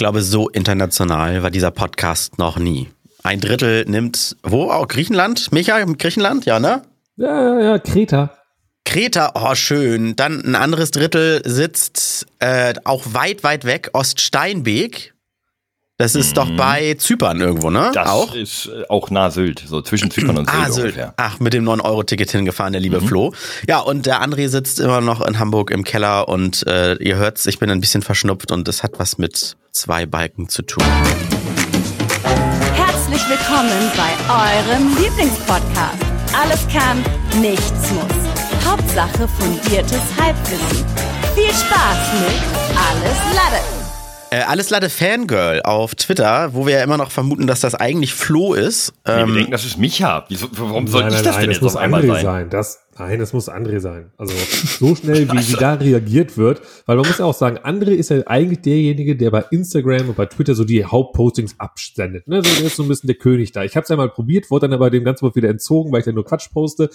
glaube, so international war dieser Podcast noch nie. Ein Drittel nimmt, wo? Auch Griechenland? Micha, Griechenland? Ja, ne? Ja, ja, ja, Kreta. Kreta, oh schön. Dann ein anderes Drittel sitzt äh, auch weit, weit weg, Oststeinbeek. Das ist mhm. doch bei Zypern irgendwo, ne? Das auch? ist äh, auch nah Sylt, so zwischen Zypern und Sylt. Ah, Sylt. Ungefähr. Ach, mit dem 9-Euro-Ticket hingefahren, der liebe mhm. Flo. Ja, und der André sitzt immer noch in Hamburg im Keller und äh, ihr hört's, ich bin ein bisschen verschnupft und es hat was mit zwei Balken zu tun. Herzlich willkommen bei eurem Lieblingspodcast. Alles kann, nichts muss. Hauptsache fundiertes Halbwissen. Viel Spaß mit Alles Lade. Äh, alles Lade Fangirl auf Twitter, wo wir ja immer noch vermuten, dass das eigentlich Flo ist. Nee, wir ähm, denken, das ist Micha. Wieso, warum soll nein, ich das nein, denn jetzt auf einmal sein? sein? Das, nein, das muss André sein. Also so schnell, wie, wie da reagiert wird. Weil man muss ja auch sagen, André ist ja eigentlich derjenige, der bei Instagram und bei Twitter so die Hauptpostings absendet. Ne? So, der ist so ein bisschen der König da. Ich habe es ja mal probiert, wurde dann aber dem ganzen Mal wieder entzogen, weil ich dann nur Quatsch poste.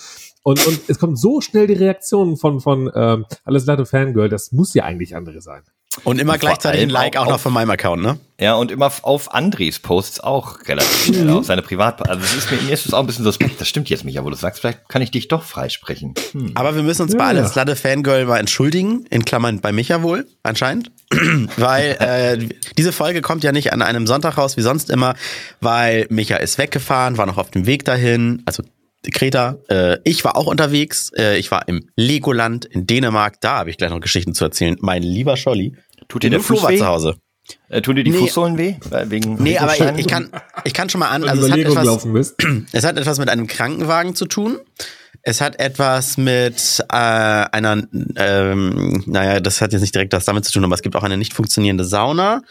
Und, und es kommt so schnell die Reaktion von, von ähm, Alles Lade Fangirl, das muss ja eigentlich André sein. Und immer und gleichzeitig ein Like auch, noch von meinem Account, ne? Ja, und immer auf Andres Posts auch relativ schnell, mhm. auf seine Privat... Also es ist mir, mir ist es auch ein bisschen suspekt. Das stimmt jetzt, Micha, wo du sagst, vielleicht kann ich dich doch freisprechen. Hm. Aber wir müssen uns ja, bei alles Ladde Fangirl mal entschuldigen, in Klammern bei Micha wohl, anscheinend. weil äh, diese Folge kommt ja nicht an einem Sonntag raus, wie sonst immer, weil Micha ist weggefahren, war noch auf dem Weg dahin, also Kreta. Äh, ich war auch unterwegs. Äh, ich war im Legoland in Dänemark. Da habe ich gleich noch Geschichten zu erzählen. Mein lieber Scholli. Tut dir der Fuß war weh? zu Hause. Äh, tun dir die nee. Fußsohlen weh? Wegen nee, aber ich, ich, kann, ich kann schon mal an. Also es hat, etwas, es hat etwas mit einem Krankenwagen zu tun. Es hat etwas mit äh, einer, ähm, naja, das hat jetzt nicht direkt was damit zu tun, aber es gibt auch eine nicht funktionierende Sauna.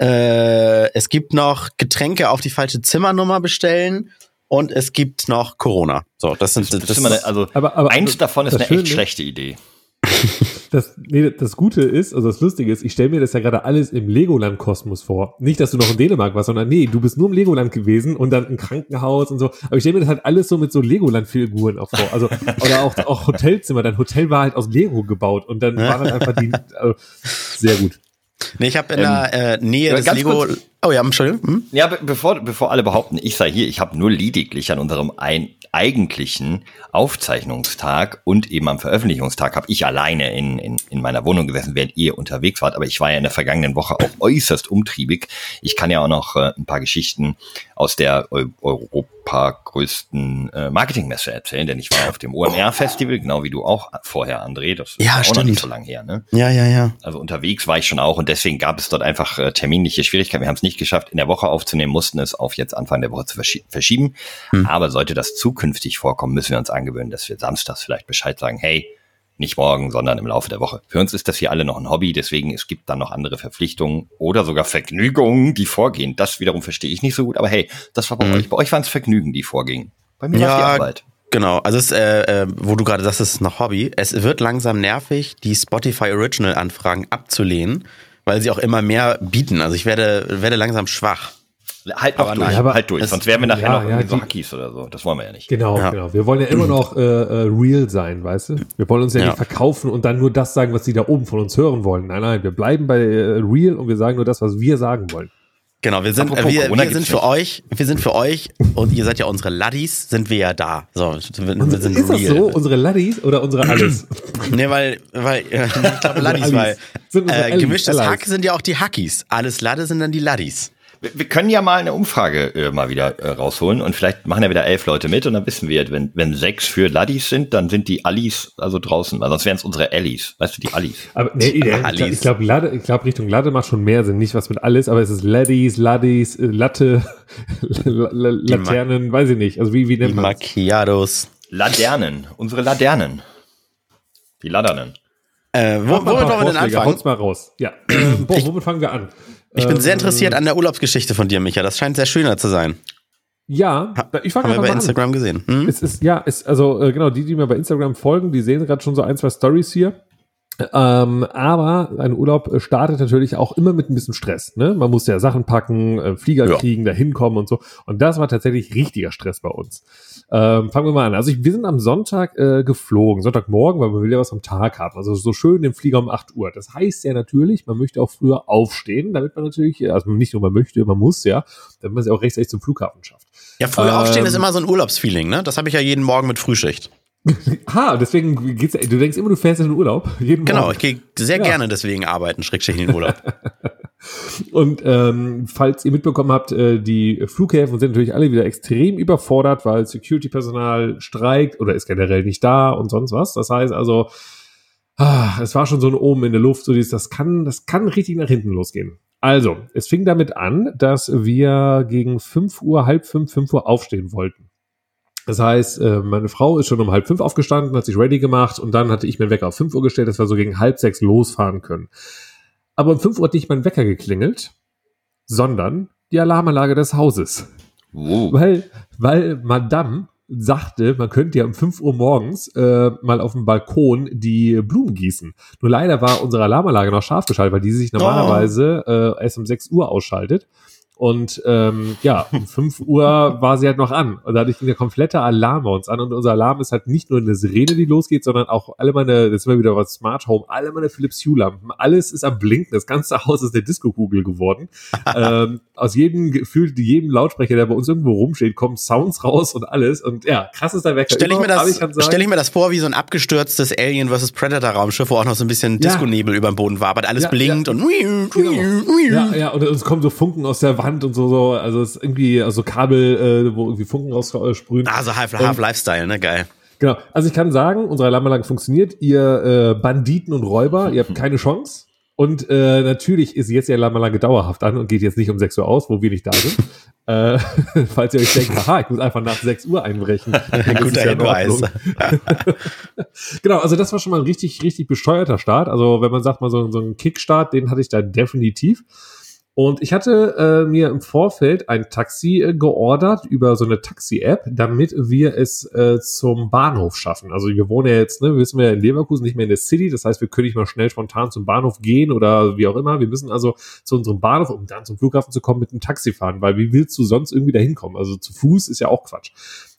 Äh, es gibt noch Getränke auf die falsche Zimmernummer bestellen und es gibt noch Corona. So, das sind das, das, das eine, also aber, aber, eins davon ist eine echt schlechte Idee. Das, nee, das Gute ist, also das Lustige ist, ich stelle mir das ja gerade alles im Legoland-Kosmos vor. Nicht, dass du noch in Dänemark warst, sondern nee, du bist nur im Legoland gewesen und dann im Krankenhaus und so. Aber ich stelle mir das halt alles so mit so Legoland-Figuren auch vor. Also, oder auch, auch Hotelzimmer. Dein Hotel war halt aus Lego gebaut und dann war dann einfach die, also, sehr gut. Nee, ich habe in ähm, der äh, Nähe des Lego. Kurz, oh ja, Entschuldigung. Hm? Ja, bevor, bevor alle behaupten, ich sei hier, ich habe nur lediglich an unserem ein, eigentlichen Aufzeichnungstag und eben am Veröffentlichungstag habe ich alleine in, in, in meiner Wohnung gesessen, während ihr unterwegs wart. Aber ich war ja in der vergangenen Woche auch äußerst umtriebig. Ich kann ja auch noch äh, ein paar Geschichten aus der Eu Europa größten äh, Marketingmesse erzählen, denn ich war auf dem OMR-Festival, genau wie du auch vorher, André. Das ist ja, auch stimmt. noch nicht so lange her. Ne? Ja, ja, ja. Also unterwegs war ich schon auch und deswegen gab es dort einfach äh, terminliche Schwierigkeiten. Wir haben es nicht geschafft, in der Woche aufzunehmen, mussten es auf jetzt Anfang der Woche zu verschi verschieben. Hm. Aber sollte das zukünftig vorkommen, müssen wir uns angewöhnen, dass wir samstags vielleicht Bescheid sagen, hey, nicht morgen, sondern im Laufe der Woche. Für uns ist das hier alle noch ein Hobby, deswegen es gibt dann noch andere Verpflichtungen oder sogar Vergnügungen, die vorgehen. Das wiederum verstehe ich nicht so gut, aber hey, das war bei mhm. euch. Bei euch waren es Vergnügen, die vorgingen. Bei mir ja, war es die Arbeit. Genau, also es, äh, äh, wo du gerade sagst, es ist noch Hobby. Es wird langsam nervig, die Spotify Original Anfragen abzulehnen, weil sie auch immer mehr bieten. Also ich werde, werde langsam schwach. Halt noch durch, nein, halt durch. Sonst wären wir nachher ja, noch ja, so Hackies oder so. Das wollen wir ja nicht. Genau, ja. genau. Wir wollen ja immer noch äh, äh, real sein, weißt du? Wir wollen uns ja, nicht verkaufen und dann nur das sagen, was sie da oben von uns hören wollen. Nein, nein, wir bleiben bei äh, real und wir sagen nur das, was wir sagen wollen. Genau, wir sind, äh, wir, wir sind für euch, wir sind für euch und ihr seid ja unsere Laddies, sind wir ja da. So, wir, wir sind ist real. das so? Unsere Laddies oder unsere Alles? nee, weil, weil, äh, ich glaube Laddies, weil äh, gemischtes Hack sind ja auch die Hackies. Alles Ladde sind dann die Laddies. Wir, wir können ja mal eine Umfrage äh, mal wieder äh, rausholen und vielleicht machen ja wieder elf Leute mit und dann wissen wir, wenn, wenn sechs für Laddies sind, dann sind die Allis also draußen, weil sonst wären es unsere Allies, weißt du, die Allies. Aber nee, nee ich glaube, glaub, ich glaub, Richtung Ladde macht schon mehr Sinn, nicht was mit alles, aber es ist Laddies, Laddies, äh, Latte, Laternen, weiß ich nicht. Also wie, wie nennt man Macchiatos. Ladernen, unsere Ladernen. Die Ladernen. Äh, wo, wo wollen wir denn anfangen? Haut's mal raus. Ja. boah, womit fangen wir an? Ich bin sehr interessiert an der Urlaubsgeschichte von dir, Micha. Das scheint sehr schöner zu sein. Ja, ich fange Haben wir bei Instagram an. gesehen. Hm? Es ist, ja, es, also äh, genau, die, die mir bei Instagram folgen, die sehen gerade schon so ein, zwei Stories hier. Ähm, aber ein Urlaub startet natürlich auch immer mit ein bisschen Stress. Ne? Man muss ja Sachen packen, äh, Flieger ja. kriegen, da hinkommen und so. Und das war tatsächlich richtiger Stress bei uns. Ähm, fangen wir mal an. Also ich, wir sind am Sonntag äh, geflogen, Sonntagmorgen, weil man will ja was am Tag haben. Also so schön im Flieger um 8 Uhr. Das heißt ja natürlich, man möchte auch früher aufstehen, damit man natürlich, also nicht nur man möchte, man muss ja, damit man es auch rechtzeitig zum Flughafen schafft. Ja, früher ähm, aufstehen ist immer so ein Urlaubsfeeling, ne? Das habe ich ja jeden Morgen mit Frühschicht. Ha, deswegen geht's, du denkst immer, du fährst in den Urlaub. Genau, Morgen. ich gehe sehr ja. gerne deswegen arbeiten, Schrägstrich in den Urlaub. Und ähm, falls ihr mitbekommen habt, äh, die Flughäfen sind natürlich alle wieder extrem überfordert, weil Security-Personal streikt oder ist generell nicht da und sonst was. Das heißt also, ah, es war schon so ein Oben in der Luft, so dieses, das kann, das kann richtig nach hinten losgehen. Also, es fing damit an, dass wir gegen 5 Uhr, halb 5, 5 Uhr aufstehen wollten. Das heißt, äh, meine Frau ist schon um halb fünf aufgestanden, hat sich ready gemacht und dann hatte ich mir Wecker auf fünf Uhr gestellt, dass wir so gegen halb sechs losfahren können. Aber um fünf Uhr hat nicht mein Wecker geklingelt, sondern die Alarmanlage des Hauses. Oh. Weil, weil Madame sagte, man könnte ja um 5 Uhr morgens äh, mal auf dem Balkon die Blumen gießen. Nur leider war unsere Alarmanlage noch scharf geschaltet, weil die sich normalerweise äh, erst um 6 Uhr ausschaltet. Und ähm, ja, um 5 Uhr war sie halt noch an. Und dadurch ging der komplette Alarm bei uns an. Und unser Alarm ist halt nicht nur eine Sirene, die losgeht, sondern auch alle meine, das ist immer wieder was Smart Home, alle meine Philips Hue-Lampen, alles ist am Blinken. Das ganze Haus ist der Disco-Kugel geworden. ähm, aus jedem Gefühl, jedem Lautsprecher, der bei uns irgendwo rumsteht, kommen Sounds raus und alles. Und ja, krass ist der Wecker. Stell ich, mir das, ich stell ich mir das vor wie so ein abgestürztes Alien vs. Predator Raumschiff, wo auch noch so ein bisschen Disco-Nebel über dem Boden war, aber alles ja, blinkt ja. und genau. ja, ja, und es kommen so Funken aus der Wand und so, so also es ist irgendwie, also Kabel, äh, wo irgendwie Funken raussprühen. Ah, so Half, Half Lifestyle, ne, geil. Genau. Also ich kann sagen, unsere Alarmanlage funktioniert. Ihr äh, Banditen und Räuber, ihr habt keine Chance. Und äh, natürlich ist jetzt die Alarmanlage dauerhaft an und geht jetzt nicht um 6 Uhr aus, wo wir nicht da sind. äh, falls ihr euch denkt, haha, ich muss einfach nach 6 Uhr einbrechen. Guter ja Hinweis. genau, also das war schon mal ein richtig, richtig besteuerter Start. Also wenn man sagt mal so, so ein Kickstart, den hatte ich da definitiv. Und ich hatte äh, mir im Vorfeld ein Taxi äh, geordert über so eine Taxi-App, damit wir es äh, zum Bahnhof schaffen. Also wir wohnen ja jetzt, ne, wir wissen ja in Leverkusen nicht mehr in der City, das heißt, wir können nicht mal schnell spontan zum Bahnhof gehen oder wie auch immer. Wir müssen also zu unserem Bahnhof, um dann zum Flughafen zu kommen, mit einem Taxi fahren, weil wie willst du sonst irgendwie da hinkommen? Also zu Fuß ist ja auch Quatsch.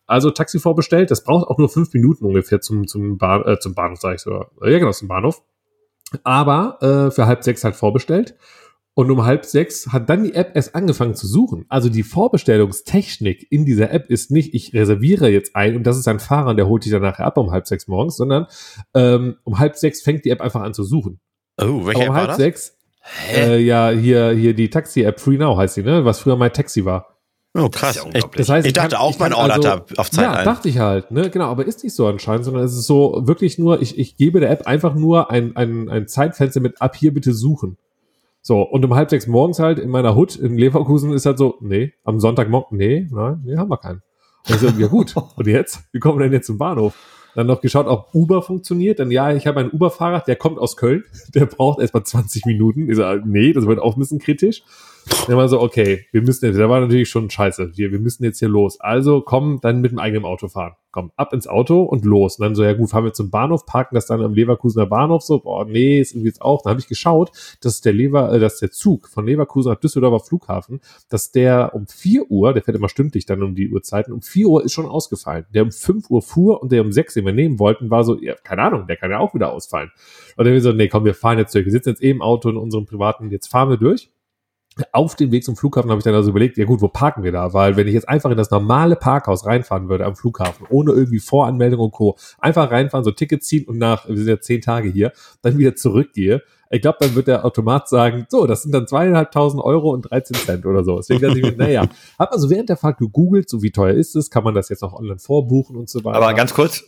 Also Taxi vorbestellt, das braucht auch nur fünf Minuten ungefähr zum, zum, Bahn, äh, zum Bahnhof, sag ich so. Ja, genau, zum Bahnhof. Aber äh, für halb sechs halt vorbestellt. Und um halb sechs hat dann die App erst angefangen zu suchen. Also die Vorbestellungstechnik in dieser App ist nicht, ich reserviere jetzt ein und das ist ein Fahrer, der holt dich dann nachher ab um halb sechs morgens, sondern ähm, um halb sechs fängt die App einfach an zu suchen. Oh, welche um App halb war sechs, äh, ja, hier, hier die Taxi-App Free Now heißt sie, ne? Was früher mein Taxi war. Oh, krass. Ja das heißt, ich, dachte kann, auch, mein Order also, auf Zeit Ja, ein. dachte ich halt, ne? Genau, aber ist nicht so anscheinend, sondern es ist so wirklich nur, ich, ich gebe der App einfach nur ein, ein, ein Zeitfenster mit ab hier bitte suchen. So, und um halb sechs morgens halt in meiner Hut in Leverkusen ist halt so, nee, am Sonntagmorgen, nee, nein, nee, haben wir keinen. Und ich so, ja gut, und jetzt? Wie kommen wir denn jetzt zum Bahnhof? Dann noch geschaut, ob Uber funktioniert. Dann ja, ich habe einen Uber-Fahrer, der kommt aus Köln, der braucht erstmal 20 Minuten. Ich so, nee, das wird auch ein bisschen kritisch. War so, okay, wir müssen jetzt, da war natürlich schon scheiße, wir, wir müssen jetzt hier los. Also komm, dann mit dem eigenen Auto fahren. Komm, ab ins Auto und los. Und dann so, ja gut, fahren wir zum Bahnhof, parken das dann am Leverkusener Bahnhof so, boah, nee, ist irgendwie jetzt auch. Dann habe ich geschaut, dass der Lever, äh, dass der Zug von Leverkusen nach Düsseldorfer Flughafen, dass der um 4 Uhr, der fährt immer stündlich dann um die Uhrzeiten, um 4 Uhr ist schon ausgefallen. Der um 5 Uhr fuhr und der um 6, den wir nehmen wollten, war so, ja, keine Ahnung, der kann ja auch wieder ausfallen. Und dann wir so, nee, komm, wir fahren jetzt durch. Wir sitzen jetzt eben im Auto in unserem privaten, jetzt fahren wir durch auf dem Weg zum Flughafen habe ich dann also überlegt, ja gut, wo parken wir da? Weil wenn ich jetzt einfach in das normale Parkhaus reinfahren würde am Flughafen, ohne irgendwie Voranmeldung und Co., einfach reinfahren, so Ticket ziehen und nach, wir sind ja zehn Tage hier, dann wieder zurückgehe, ich glaube, dann wird der Automat sagen, so, das sind dann zweieinhalbtausend Euro und 13 Cent oder so. Deswegen dachte ich mir, naja, hat man so während der Fahrt gegoogelt, so wie teuer ist es, kann man das jetzt noch online vorbuchen und so weiter. Aber ganz kurz,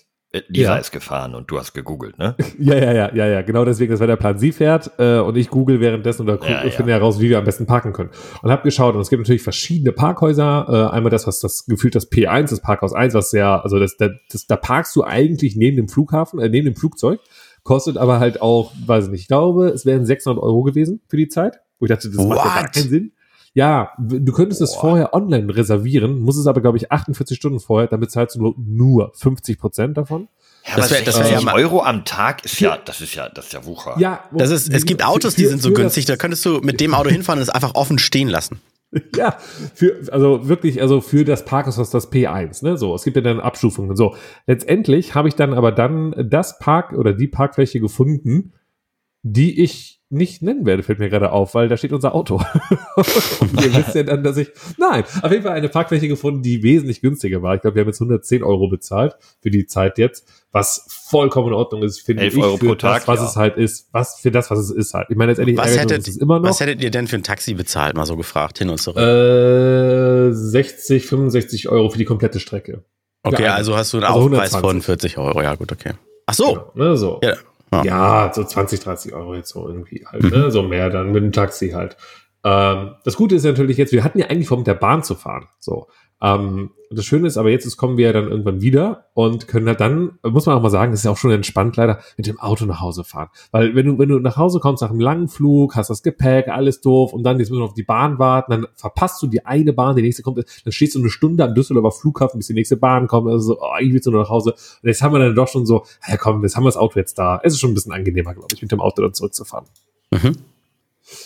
Lisa ja. ist gefahren und du hast gegoogelt, ne? ja, ja, ja, ja, ja, genau deswegen, das war der Plan. Sie fährt äh, und ich google währenddessen oder ja, finde ja. heraus, wie wir am besten parken können. Und habe geschaut und es gibt natürlich verschiedene Parkhäuser. Äh, einmal das, was das gefühlt das P1, das Parkhaus 1, was ja, also das, das, das, da parkst du eigentlich neben dem Flughafen, äh, neben dem Flugzeug, kostet aber halt auch, weiß ich nicht, ich glaube, es wären 600 Euro gewesen für die Zeit. Wo ich dachte, das What? macht ja gar keinen Sinn. Ja, du könntest Boah. es vorher online reservieren, muss es aber, glaube ich, 48 Stunden vorher, dann bezahlst du nur, nur 50 Prozent davon. Ja, das wäre das wär ja Euro am Tag ist ja, das ist ja, das ist ja Wucher. Ja, das ist, es gibt Autos, die sind so günstig, da könntest du mit dem Auto hinfahren und es einfach offen stehen lassen. Ja, für, also wirklich, also für das Parkhaus das P1, ne? So, es gibt ja dann Abstufungen. So, letztendlich habe ich dann aber dann das Park oder die Parkfläche gefunden, die ich nicht nennen werde, fällt mir gerade auf, weil da steht unser Auto. und ihr wisst ja dann, dass ich, nein, auf jeden Fall eine Parkfläche gefunden, die wesentlich günstiger war. Ich glaube, wir haben jetzt 110 Euro bezahlt für die Zeit jetzt, was vollkommen in Ordnung ist, finde ich, Euro für pro Tag, das, was ja. es halt ist, was, für das, was es ist halt. Ich meine, letztendlich was hättet, es immer noch. Was hättet ihr denn für ein Taxi bezahlt, mal so gefragt, hin und zurück? Äh, 60, 65 Euro für die komplette Strecke. Okay, also hast du einen also Aufpreis von 40 Euro, ja gut, okay. Ach so. Genau, ne, so. Ja. Ja. so 20, 30 Euro jetzt so irgendwie halt, ne? So mehr dann mit dem Taxi halt. Ähm, das Gute ist natürlich jetzt, wir hatten ja eigentlich vor, mit der Bahn zu fahren. So. Ähm, das Schöne ist aber jetzt, ist, kommen wir ja dann irgendwann wieder und können halt dann, muss man auch mal sagen, das ist ja auch schon entspannt leider, mit dem Auto nach Hause fahren. Weil wenn du, wenn du nach Hause kommst nach einem langen Flug, hast das Gepäck, alles doof und dann jetzt müssen wir auf die Bahn warten, dann verpasst du die eine Bahn, die nächste kommt, dann stehst du eine Stunde am Düsseldorfer Flughafen, bis die nächste Bahn kommt, also so, oh, ich will nur nach Hause. Und jetzt haben wir dann doch schon so, ja komm, jetzt haben wir das Auto jetzt da. Es ist schon ein bisschen angenehmer, glaube ich, mit dem Auto dann zurückzufahren. Mhm.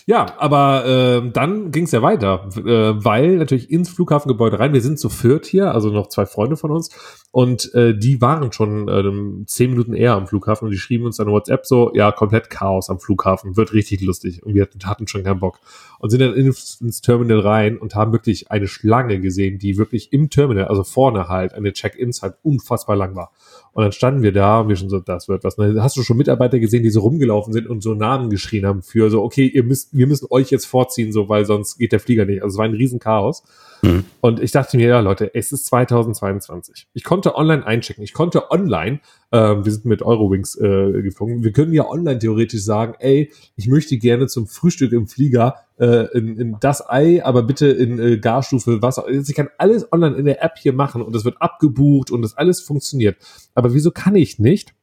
Ja, aber äh, dann ging es ja weiter, äh, weil natürlich ins Flughafengebäude rein, wir sind zu viert hier, also noch zwei Freunde von uns, und äh, die waren schon äh, zehn Minuten eher am Flughafen und die schrieben uns dann WhatsApp so, ja, komplett Chaos am Flughafen, wird richtig lustig. Und wir hatten schon keinen Bock. Und sind dann ins, ins Terminal rein und haben wirklich eine Schlange gesehen, die wirklich im Terminal, also vorne halt, eine Check-ins halt unfassbar lang war. Und dann standen wir da und wir schon so, das wird was. dann hast du schon Mitarbeiter gesehen, die so rumgelaufen sind und so Namen geschrien haben für so, okay, ihr müsst, wir müssen euch jetzt vorziehen, so, weil sonst geht der Flieger nicht. Also es war ein Riesenchaos. Mhm. Und ich dachte mir, ja, Leute, es ist 2022. Ich konnte online einchecken. Ich konnte online, ähm, wir sind mit Eurowings äh, geflogen, wir können ja online theoretisch sagen, ey, ich möchte gerne zum Frühstück im Flieger äh, in, in das Ei, aber bitte in äh, Garstufe Wasser. Also ich kann alles online in der App hier machen und es wird abgebucht und das alles funktioniert. Aber wieso kann ich nicht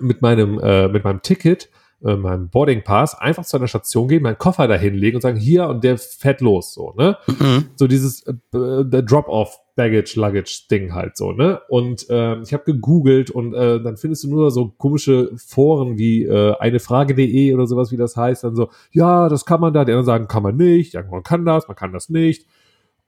mit meinem, äh, mit meinem Ticket äh, meinem Boarding Pass einfach zu einer Station gehen, meinen Koffer da hinlegen und sagen, hier und der fährt los, so, ne? Mhm. So dieses äh, Drop-off Baggage, Luggage Ding halt so, ne? Und äh, ich habe gegoogelt und äh, dann findest du nur so komische Foren wie äh, eine Frage.de oder sowas, wie das heißt, dann so, ja, das kann man da, die anderen sagen, kann man nicht, ja, man kann das, man kann das nicht.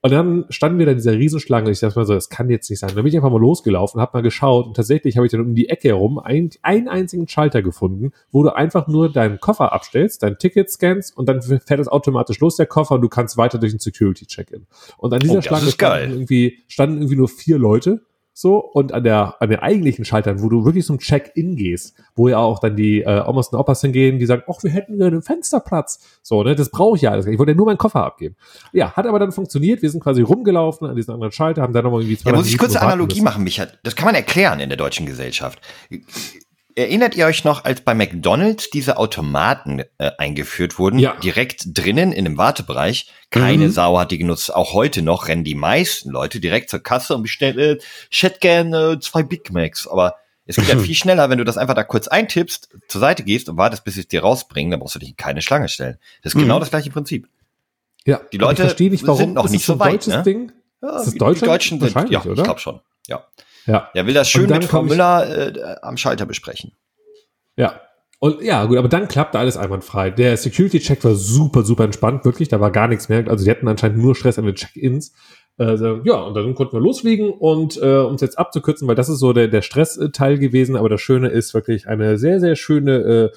Und dann standen wir da in dieser Riesenschlange. Ich dachte mal so, das kann jetzt nicht sein. Dann bin ich einfach mal losgelaufen, habe mal geschaut und tatsächlich habe ich dann um die Ecke herum einen, einen einzigen Schalter gefunden, wo du einfach nur deinen Koffer abstellst, dein Ticket scannst und dann fährt es automatisch los, der Koffer, und du kannst weiter durch den Security-Check-In. Und an dieser oh, Schlange standen irgendwie, standen irgendwie nur vier Leute so, und an der, an den eigentlichen Schaltern, wo du wirklich zum Check-in gehst, wo ja auch dann die äh, Omas und Opas hingehen, die sagen, ach, wir hätten einen Fensterplatz. So, ne, das brauche ich ja alles. Ich wollte ja nur meinen Koffer abgeben. Ja, hat aber dann funktioniert. Wir sind quasi rumgelaufen an diesen anderen Schalter, haben dann nochmal irgendwie zwei. Ja, muss ich kurz eine Analogie machen, Micha. Das kann man erklären in der deutschen Gesellschaft. Erinnert ihr euch noch, als bei McDonald's diese Automaten äh, eingeführt wurden, ja. direkt drinnen in dem Wartebereich? Keine mhm. Sau hat die genutzt. Auch heute noch rennen die meisten Leute direkt zur Kasse und bestellen, äh, ich hätte gerne äh, zwei Big Macs. Aber es geht ja viel schneller, wenn du das einfach da kurz eintippst, zur Seite gehst und wartest, bis sie es dir rausbringen, dann brauchst du dich in keine Schlange stellen. Das ist genau mhm. das gleiche Prinzip. Ja, die Leute nicht, sind noch nicht so weit. Ne? Ding? Ja, ist das Deutschland? Die Deutschen sind, ja, oder? ich glaube schon. Ja. Ja. Er will das schön mit Frau Müller äh, am Schalter besprechen. Ja. Und ja, gut, aber dann klappte alles einwandfrei. Der Security-Check war super, super entspannt, wirklich. Da war gar nichts mehr. Also die hatten anscheinend nur Stress an den Check-ins. Also, ja, und dann konnten wir losfliegen und äh, uns jetzt abzukürzen, weil das ist so der, der Stressteil gewesen. Aber das Schöne ist wirklich eine sehr, sehr schöne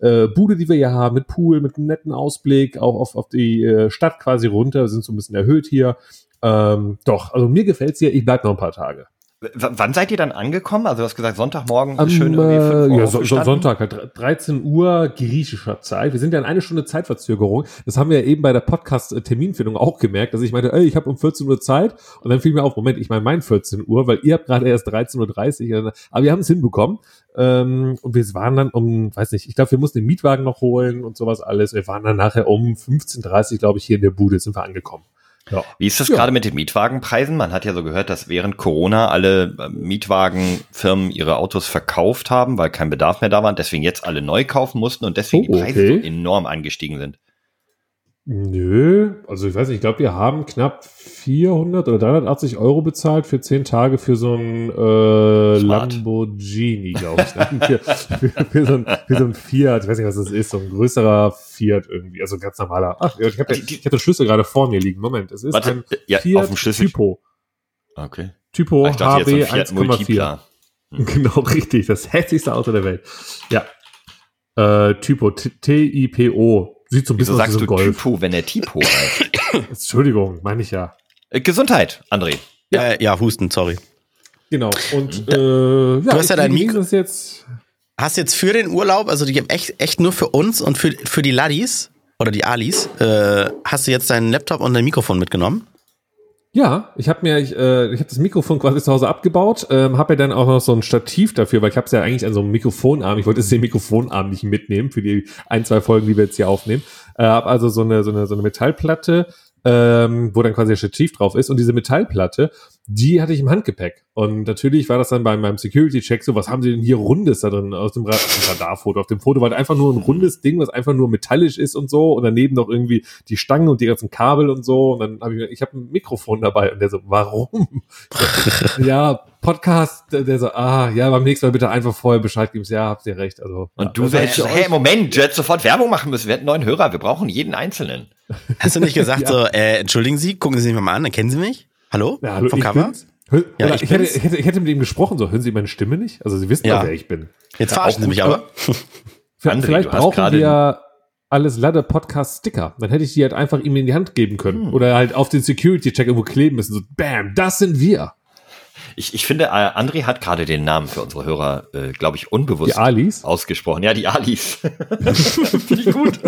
äh, äh, Bude, die wir hier haben, mit Pool, mit einem netten Ausblick, auch auf, auf die äh, Stadt quasi runter. Wir sind so ein bisschen erhöht hier. Ähm, doch, also mir gefällt's hier. Ich bleib noch ein paar Tage. W wann seid ihr dann angekommen? Also du hast gesagt, Sonntagmorgen Am, schön irgendwie äh, ja, so, Sonntag, 13 Uhr griechischer Zeit. Wir sind ja in eine Stunde Zeitverzögerung. Das haben wir ja eben bei der Podcast-Terminfindung auch gemerkt, dass ich meinte, ey, ich habe um 14 Uhr Zeit. Und dann fiel mir auf, Moment, ich meine mein 14 Uhr, weil ihr habt gerade erst 13.30 Uhr. Aber wir haben es hinbekommen. Ähm, und wir waren dann um, weiß nicht, ich glaube, wir mussten den Mietwagen noch holen und sowas alles. Wir waren dann nachher um 15.30 Uhr, glaube ich, hier in der Bude, sind wir angekommen. Ja. Wie ist das ja. gerade mit den Mietwagenpreisen? Man hat ja so gehört, dass während Corona alle äh, Mietwagenfirmen ihre Autos verkauft haben, weil kein Bedarf mehr da war und deswegen jetzt alle neu kaufen mussten und deswegen oh, die Preise okay. so enorm angestiegen sind. Nö, also ich weiß nicht, ich glaube, wir haben knapp 400 oder 380 Euro bezahlt für 10 Tage für so ein äh, Lamborghini, glaube ich. Ne? für, für, für, so ein, für so ein Fiat, ich weiß nicht, was das ist, so ein größerer Fiat irgendwie, also ganz normaler. Ach, ich habe ich hab den Schlüssel gerade vor mir liegen. Moment, es ist Warte, ein ja, Fiat auf dem Schlüssel. Typo. Okay. Typo HB 1,4. Genau, richtig. Das hässlichste Auto der Welt. Ja. Äh, Typo, T-I-P-O. Sieht so ein bisschen Wieso aus wie so ein Golf. Typo, wenn er Typo heißt? Entschuldigung, meine ich ja. Äh, Gesundheit, André. Ja, äh, ja, Husten, sorry. Genau. Und äh, ja, du hast ja dein Mikro. Jetzt hast jetzt für den Urlaub, also die echt, echt nur für uns und für, für die Laddies oder die Alis, äh, hast du jetzt deinen Laptop und dein Mikrofon mitgenommen? Ja, ich habe mir, ich, äh, ich habe das Mikrofon quasi zu Hause abgebaut, ähm, habe ja dann auch noch so ein Stativ dafür, weil ich habe es ja eigentlich an so einem Mikrofonarm. Ich wollte es den Mikrofonarm nicht mitnehmen für die ein zwei Folgen, die wir jetzt hier aufnehmen. Äh, habe also so eine so eine so eine Metallplatte ähm, wo dann quasi ein Stativ drauf ist. Und diese Metallplatte, die hatte ich im Handgepäck. Und natürlich war das dann bei meinem Security-Check so, was haben sie denn hier Rundes da drin aus dem Radarfoto? Auf dem Foto war einfach nur ein rundes Ding, was einfach nur metallisch ist und so. Und daneben noch irgendwie die Stangen und die ganzen Kabel und so. Und dann habe ich, ich habe ein Mikrofon dabei. Und der so, warum? ja, Podcast, der so, ah, ja, beim nächsten Mal bitte einfach vorher Bescheid geben. Ja, habt ihr recht. Also, und ja, du sagst, hey, Moment, du hättest sofort Werbung machen müssen. Wir hätten neuen Hörer. Wir brauchen jeden Einzelnen. Hast du nicht gesagt ja. so, äh, entschuldigen Sie, gucken Sie mich mal an, dann kennen Sie mich? Hallo? Ja, hallo, Vom Cover? Hör, ja, ich, ich, hätte, ich, hätte, ich hätte mit ihm gesprochen, so, hören Sie meine Stimme nicht? Also Sie wissen ja, wer ich bin. Jetzt verarschen Sie mich aber. André, vielleicht brauchen wir alles Ladder Podcast Sticker. Dann hätte ich die halt einfach ihm in die Hand geben können. Hm. Oder halt auf den Security-Check irgendwo kleben müssen. So, bam, das sind wir. Ich, ich finde, äh, André hat gerade den Namen für unsere Hörer, äh, glaube ich, unbewusst die Alis? ausgesprochen. Ja, die Alis. finde ich gut.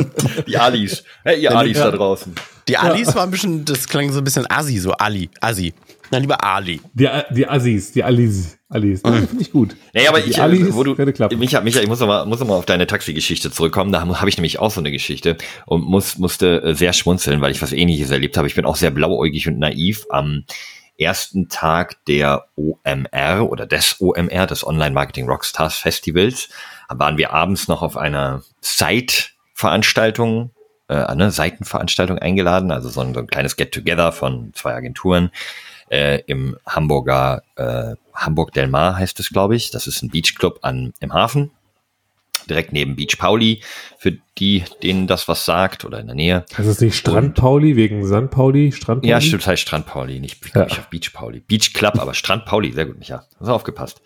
Die Alis. Hey, ihr Alis ja. da draußen. Die Alis ja. war ein bisschen, das klang so ein bisschen Asi, so Ali, Asi. Nein, lieber Ali. Die, die Assis, die Alis. Alis. Mhm. Finde ich gut. Naja, aber die ich, Alis, wo du, Micha, Micha, ich muss noch muss noch mal auf deine Taxi-Geschichte zurückkommen. Da habe ich nämlich auch so eine Geschichte und muss, musste äh, sehr schmunzeln, weil ich was ähnliches erlebt habe. Ich bin auch sehr blauäugig und naiv. Am ersten Tag der OMR oder des OMR, des Online Marketing Rockstars Festivals, waren wir abends noch auf einer Site-Veranstaltung, äh, eine Seitenveranstaltung eingeladen, also so ein, so ein kleines Get-Together von zwei Agenturen äh, im Hamburger äh, Hamburg Del Mar heißt es, glaube ich. Das ist ein Beachclub an im Hafen direkt neben Beach Pauli, für die, denen das was sagt oder in der Nähe. Heißt es nicht Strand Pauli wegen Sand Pauli? Strand Pauli? Ja, stimmt, heißt Strand Pauli, nicht ja. ich auf Beach Pauli. Beach Club, aber Strand Pauli, sehr gut, Micha. Hast aufgepasst.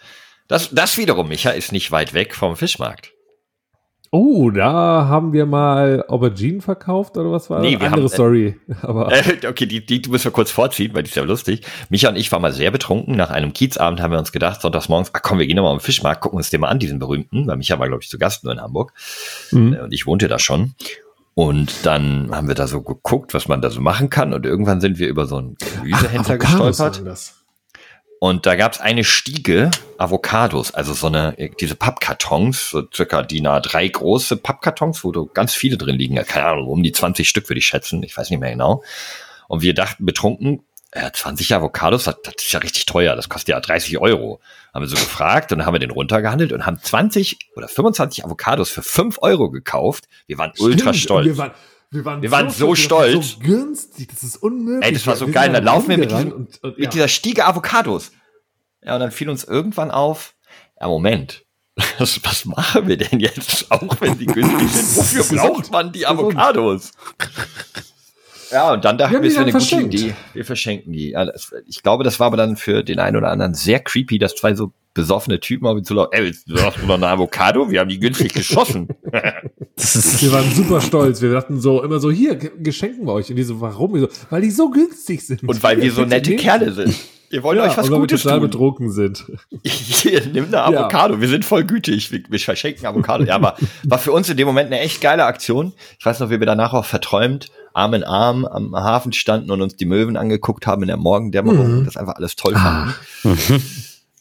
Das, das wiederum, Micha, ist nicht weit weg vom Fischmarkt. Oh, da haben wir mal Auberginen verkauft oder was war nee, das? Wir Andere haben, Story. Aber äh, okay, die, die müssen wir kurz vorziehen, weil die ist ja lustig. Micha und ich waren mal sehr betrunken. Nach einem Kiezabend haben wir uns gedacht, sonntags morgens, ach komm, wir gehen nochmal am Fischmarkt, gucken uns den mal an, diesen berühmten, weil Micha war, glaube ich, zu Gast nur in Hamburg. Mhm. Äh, und ich wohnte da schon. Und dann haben wir da so geguckt, was man da so machen kann. Und irgendwann sind wir über so einen Gemüsehändler gestolpert. Und da gab es eine Stiege Avocados, also so eine, diese Pappkartons, so circa DIN A3 große Pappkartons, wo ganz viele drin liegen. Keine Ahnung, um die 20 Stück würde ich schätzen, ich weiß nicht mehr genau. Und wir dachten betrunken, ja, 20 Avocados, das, das ist ja richtig teuer, das kostet ja 30 Euro. Haben wir so gefragt und dann haben wir den runtergehandelt und haben 20 oder 25 Avocados für 5 Euro gekauft. Wir waren Stimmt, ultra stolz. Wir waren, wir waren, wir waren so, so stolz. So günstig, das ist unmöglich. Ey, das war so wir geil. Dann laufen wir mit, diesem, und, und, ja. mit dieser Stiege Avocados. Ja, und dann fiel uns irgendwann auf, ja, Moment. Was, was machen wir denn jetzt, auch wenn die günstig sind? Wofür braucht man die Avocados? Ja, und dann dachten wir, es wäre eine verschenkt. gute Idee. Wir verschenken die. Ich glaube, das war aber dann für den einen oder anderen sehr creepy, dass zwei so besoffene Typen auf ihn zu laufen. Ey, du hast noch eine Avocado? Wir haben die günstig geschossen. wir waren super stolz. Wir dachten so immer so, hier, geschenken wir euch. Und die so, warum? So, weil die so günstig sind. Und weil wir so nette Kerle sind. Wir wollen ja, euch was Gutes wir total tun. betrunken sind. Hier, nimm eine Avocado. Ja. Wir sind voll gütig. Wir, wir verschenken Avocado. Ja, aber war für uns in dem Moment eine echt geile Aktion. Ich weiß noch, wie wir danach auch verträumt Arm in Arm am Hafen standen und uns die Möwen angeguckt haben in der Morgendämmerung. Mhm. Das einfach alles toll fanden. Ah.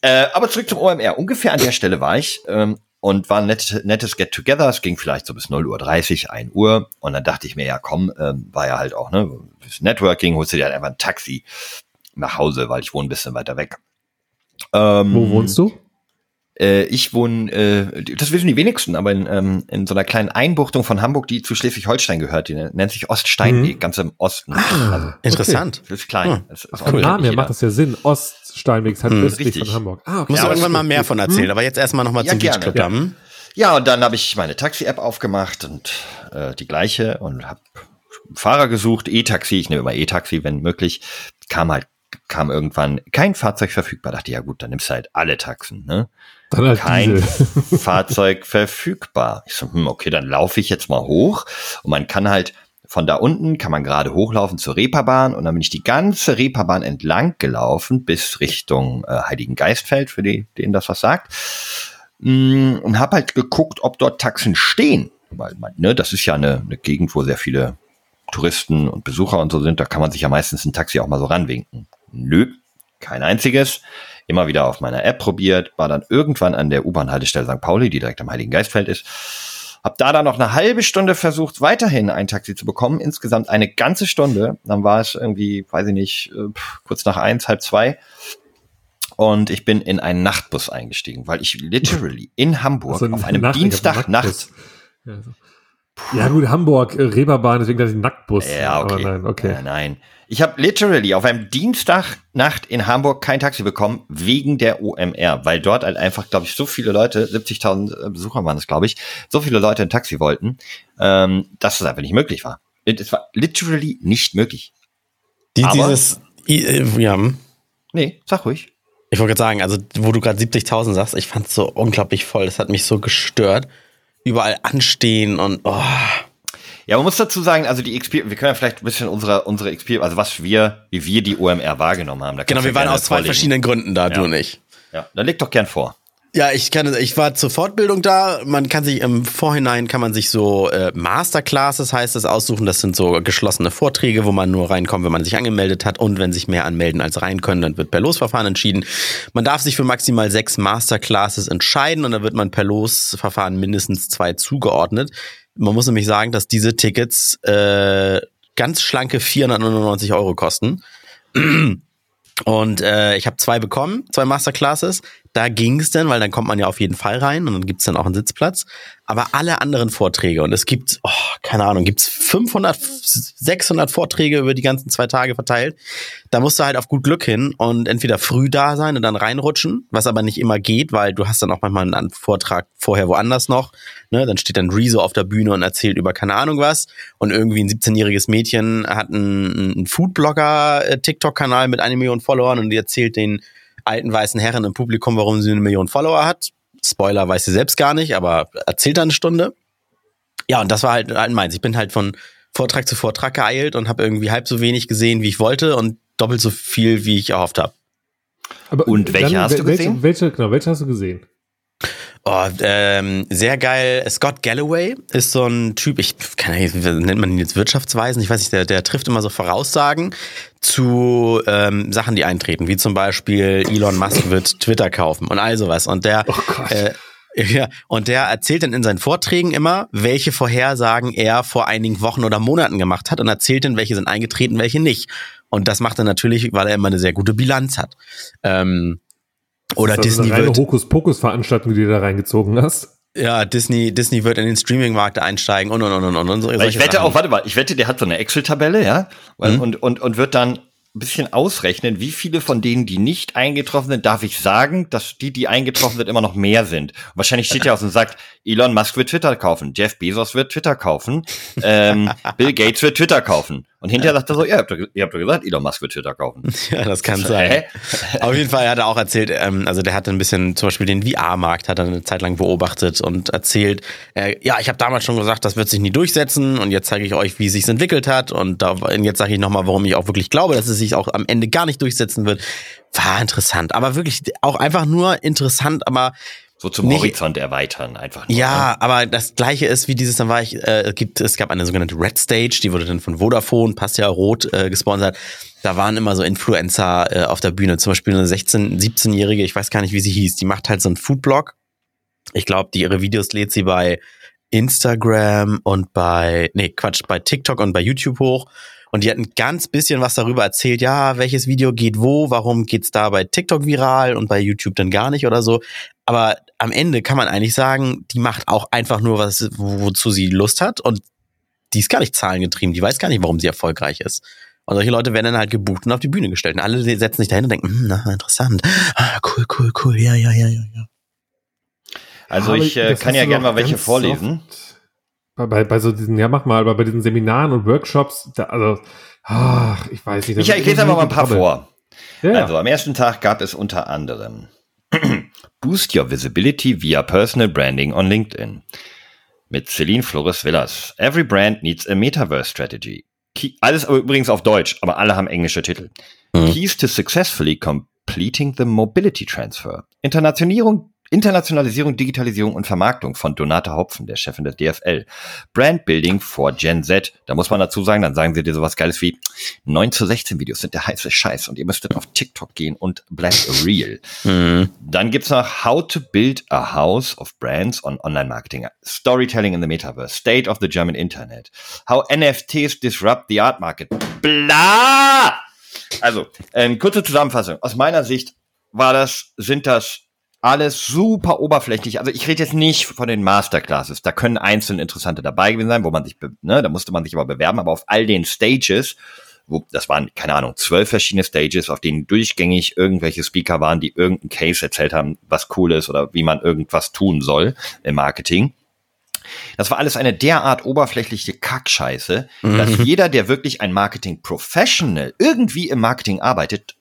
äh, aber zurück zum OMR. Ungefähr an der Stelle war ich. Ähm, und war ein net, nettes Get-Together. Es ging vielleicht so bis 0.30 Uhr, 1 Uhr. Und dann dachte ich mir, ja komm, ähm, war ja halt auch, ne, fürs Networking holst du dir halt einfach ein Taxi nach Hause, weil ich wohne ein bisschen weiter weg. Ähm, Wo wohnst du? Äh, ich wohne, äh, das wissen die wenigsten, aber in, ähm, in so einer kleinen Einbuchtung von Hamburg, die zu Schleswig-Holstein gehört, die nennt sich Oststeinweg, mhm. ganz im Osten. Ah, also, interessant. Das ist klein. Hm. Das ist Ach, cool. Namen her macht das ja Sinn. Oststeinweg ist halt hm. östlich Richtig. von Hamburg. Ah, okay. Muss ja, irgendwann mal mehr von erzählen, hm. aber jetzt erstmal nochmal ja, zum Beachclub. Ja. ja, und dann habe ich meine Taxi-App aufgemacht und äh, die gleiche und habe Fahrer gesucht, E-Taxi, ich nehme immer E-Taxi, wenn möglich, kam halt kam irgendwann kein Fahrzeug verfügbar. Dachte, ja gut, dann nimmst du halt alle Taxen. Ne? Halt kein Fahrzeug verfügbar. Ich so, hm, okay, dann laufe ich jetzt mal hoch. Und man kann halt von da unten, kann man gerade hochlaufen zur Reeperbahn. Und dann bin ich die ganze Reeperbahn entlang gelaufen bis Richtung äh, Heiligen Geistfeld, für die, denen das was sagt. Mm, und habe halt geguckt, ob dort Taxen stehen. Weil, ne, das ist ja eine, eine Gegend, wo sehr viele Touristen und Besucher und so sind, da kann man sich ja meistens ein Taxi auch mal so ranwinken. Nö, kein einziges. Immer wieder auf meiner App probiert, war dann irgendwann an der U-Bahn-Haltestelle St. Pauli, die direkt am Heiligen Geistfeld ist. Hab da dann noch eine halbe Stunde versucht, weiterhin ein Taxi zu bekommen. Insgesamt eine ganze Stunde. Dann war es irgendwie, weiß ich nicht, äh, kurz nach eins, halb zwei. Und ich bin in einen Nachtbus eingestiegen, weil ich literally in Hamburg also auf einem Dienstag nachts ja, so. Ja gut, Hamburg, äh, Reeperbahn, deswegen ist ein Nacktbus. Ja, okay. nein, okay. Ja, nein. Ich habe literally auf einem Dienstagnacht in Hamburg kein Taxi bekommen wegen der OMR, weil dort halt einfach, glaube ich, so viele Leute, 70.000 äh, Besucher waren es, glaube ich, so viele Leute ein Taxi wollten, ähm, dass es einfach nicht möglich war. Es war literally nicht möglich. Die, Aber, dieses, äh, ja. Hm. Nee, sag ruhig. Ich wollte gerade sagen, also wo du gerade 70.000 sagst, ich fand es so unglaublich voll, das hat mich so gestört überall anstehen und oh. Ja, man muss dazu sagen, also die Experience, wir können ja vielleicht ein bisschen unsere, unsere Experience, also was wir, wie wir die OMR wahrgenommen haben. Genau, wir waren aus zwei verschiedenen Gründen da, ja. du und ich. Ja, dann leg doch gern vor. Ja, ich kann, ich war zur Fortbildung da. Man kann sich im Vorhinein kann man sich so äh, Masterclasses heißt das aussuchen. Das sind so geschlossene Vorträge, wo man nur reinkommt, wenn man sich angemeldet hat und wenn sich mehr anmelden als rein können, dann wird per Losverfahren entschieden. Man darf sich für maximal sechs Masterclasses entscheiden und dann wird man per Losverfahren mindestens zwei zugeordnet. Man muss nämlich sagen, dass diese Tickets äh, ganz schlanke 499 Euro kosten. Und äh, ich habe zwei bekommen, zwei Masterclasses. Da ging es dann, weil dann kommt man ja auf jeden Fall rein und dann gibt's dann auch einen Sitzplatz. Aber alle anderen Vorträge, und es gibt, oh, keine Ahnung, gibt's 500, 600 Vorträge über die ganzen zwei Tage verteilt. Da musst du halt auf gut Glück hin und entweder früh da sein und dann reinrutschen, was aber nicht immer geht, weil du hast dann auch manchmal einen Vortrag vorher woanders noch. Ne? Dann steht dann Rezo auf der Bühne und erzählt über keine Ahnung was. Und irgendwie ein 17-jähriges Mädchen hat einen, einen Foodblogger-TikTok-Kanal äh, mit einer Million Followern und die erzählt den alten weißen Herren im Publikum, warum sie eine Million Follower hat. Spoiler weiß sie selbst gar nicht, aber erzählt da eine Stunde. Ja, und das war halt, halt meins. Ich bin halt von Vortrag zu Vortrag geeilt und habe irgendwie halb so wenig gesehen, wie ich wollte und doppelt so viel, wie ich erhofft habe. Und welche dann, hast du gesehen? Welche, genau, welche hast du gesehen? Oh, ähm, sehr geil. Scott Galloway ist so ein Typ, ich kann nicht, nennt man ihn jetzt Wirtschaftsweisen? Ich weiß nicht, der, der trifft immer so Voraussagen zu ähm, Sachen, die eintreten, wie zum Beispiel Elon Musk wird Twitter kaufen und all sowas. Und der, oh äh, ja, und der erzählt dann in seinen Vorträgen immer, welche Vorhersagen er vor einigen Wochen oder Monaten gemacht hat und erzählt dann, welche sind eingetreten, welche nicht. Und das macht er natürlich, weil er immer eine sehr gute Bilanz hat. Ähm, oder das Disney eine wird. Hokuspokus-Veranstaltung, die du da reingezogen hast. Ja, Disney, Disney wird in den Streaming-Markt einsteigen und und und und und. und ich wette Sachen. auch, warte mal, ich wette, der hat so eine Excel-Tabelle, ja, mhm. und, und, und wird dann ein bisschen ausrechnen, wie viele von denen, die nicht eingetroffen sind, darf ich sagen, dass die, die eingetroffen sind, immer noch mehr sind. Und wahrscheinlich steht ja aus und sagt, Elon Musk wird Twitter kaufen, Jeff Bezos wird Twitter kaufen, ähm, Bill Gates wird Twitter kaufen. Und hinterher sagt er so, ja, ihr habt, doch, ihr habt doch gesagt, Elon Musk wird Twitter kaufen. Ja, das kann das, sein. Auf jeden Fall hat er auch erzählt, ähm, also der hat ein bisschen zum Beispiel den VR-Markt hat er eine Zeit lang beobachtet und erzählt, äh, ja, ich habe damals schon gesagt, das wird sich nie durchsetzen und jetzt zeige ich euch, wie es sich entwickelt hat und, da, und jetzt sage ich nochmal, warum ich auch wirklich glaube, dass es sich auch am Ende gar nicht durchsetzen wird. War interessant, aber wirklich auch einfach nur interessant, aber so zum nicht, Horizont erweitern einfach. Nur, ja, ne? aber das gleiche ist wie dieses, dann war ich, äh, gibt, es gab eine sogenannte Red Stage, die wurde dann von Vodafone, passt ja rot, äh, gesponsert. Da waren immer so Influencer äh, auf der Bühne, zum Beispiel eine 16-, 17-Jährige, ich weiß gar nicht, wie sie hieß, die macht halt so einen Foodblog. Ich glaube, die ihre Videos lädt sie bei Instagram und bei, nee, Quatsch, bei TikTok und bei YouTube hoch. Und die hatten ganz bisschen was darüber erzählt, ja, welches Video geht wo, warum geht's da bei TikTok viral und bei YouTube dann gar nicht oder so. Aber am Ende kann man eigentlich sagen, die macht auch einfach nur was, wozu sie Lust hat und die ist gar nicht zahlengetrieben, die weiß gar nicht, warum sie erfolgreich ist. Und solche Leute werden dann halt gebucht und auf die Bühne gestellt. Und alle setzen sich dahin und denken, hm, na, interessant. Ah, cool, cool, cool, ja, ja, ja, ja, ja. Also ich äh, kann ja gerne mal welche vorlesen. Bei, bei, bei so diesen, ja mach mal, aber bei diesen Seminaren und Workshops, da, also, ach, ich weiß nicht. Ich, ich lese aber mal ein paar vor. Ja. Also am ersten Tag gab es unter anderem Boost Your Visibility via Personal Branding on LinkedIn mit Celine Flores Villas. Every brand needs a Metaverse Strategy. Key, alles übrigens auf Deutsch, aber alle haben englische Titel. Mhm. Keys to successfully completing the mobility transfer. Internationierung Internationalisierung, Digitalisierung und Vermarktung von Donata Hopfen, der Chefin der DFL. Brandbuilding for Gen Z. Da muss man dazu sagen, dann sagen sie dir sowas Geiles wie 9 zu 16 Videos sind der heiße Scheiß und ihr müsstet auf TikTok gehen und bleibt real. Mhm. Dann gibt's noch How to Build a House of Brands on Online Marketing. Storytelling in the Metaverse. State of the German Internet. How NFTs disrupt the art market. Bla! Also, ähm, kurze Zusammenfassung. Aus meiner Sicht war das, sind das alles super oberflächlich. Also ich rede jetzt nicht von den Masterclasses. Da können einzelne interessante dabei gewesen sein, wo man sich, ne, da musste man sich aber bewerben. Aber auf all den Stages, wo, das waren, keine Ahnung, zwölf verschiedene Stages, auf denen durchgängig irgendwelche Speaker waren, die irgendeinen Case erzählt haben, was cool ist oder wie man irgendwas tun soll im Marketing. Das war alles eine derart oberflächliche Kackscheiße, mhm. dass jeder, der wirklich ein Marketing-Professional irgendwie im Marketing arbeitet,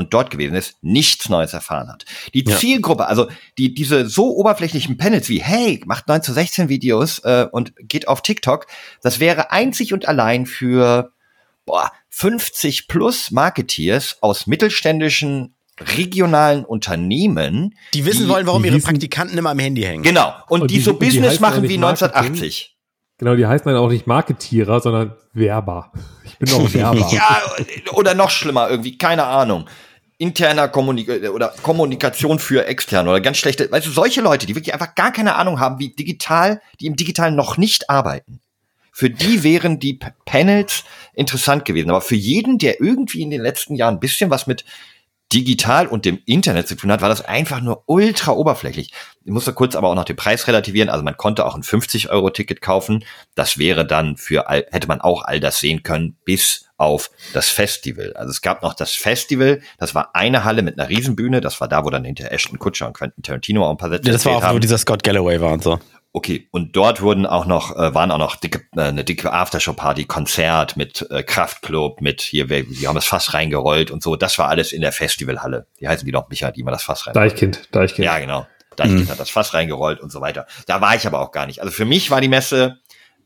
und dort gewesen ist, nichts Neues erfahren hat. Die ja. Zielgruppe, also die diese so oberflächlichen Panels wie hey, macht 9 zu 16 Videos äh, und geht auf TikTok, das wäre einzig und allein für boah, 50 plus Marketeers aus mittelständischen regionalen Unternehmen, die wissen die, wollen, warum ihre Praktikanten immer am Handy hängen. Genau. Und, und die, die, so Business die machen wie 1980. Genau, die heißen dann auch nicht Marketierer, sondern Werber. Ich bin auch Werber. ja, oder noch schlimmer irgendwie, keine Ahnung interner Kommunik oder Kommunikation für externe oder ganz schlechte, du, solche Leute, die wirklich einfach gar keine Ahnung haben, wie digital, die im Digitalen noch nicht arbeiten. Für die wären die P Panels interessant gewesen. Aber für jeden, der irgendwie in den letzten Jahren ein bisschen was mit digital und dem Internet zu tun hat, war das einfach nur ultra oberflächlich. Ich musste kurz aber auch noch den Preis relativieren. Also man konnte auch ein 50-Euro-Ticket kaufen. Das wäre dann für all, hätte man auch all das sehen können, bis auf das Festival. Also es gab noch das Festival, das war eine Halle mit einer Riesenbühne, das war da, wo dann hinter Ashton Kutcher und Quentin Tarantino auch ein paar Sätze ja, Das war auch, haben. wo dieser Scott Galloway war und so. Okay, und dort wurden auch noch, äh, waren auch noch dicke, äh, eine dicke Aftershow-Party, Konzert mit äh, Kraftclub, mit hier, wir, wir haben das Fass reingerollt und so. Das war alles in der Festivalhalle. Die heißen die noch Micha, die mal das Fass rein. Deichkind, Deichkind. Ja, genau. Deichkind mhm. hat das Fass reingerollt und so weiter. Da war ich aber auch gar nicht. Also für mich war die Messe,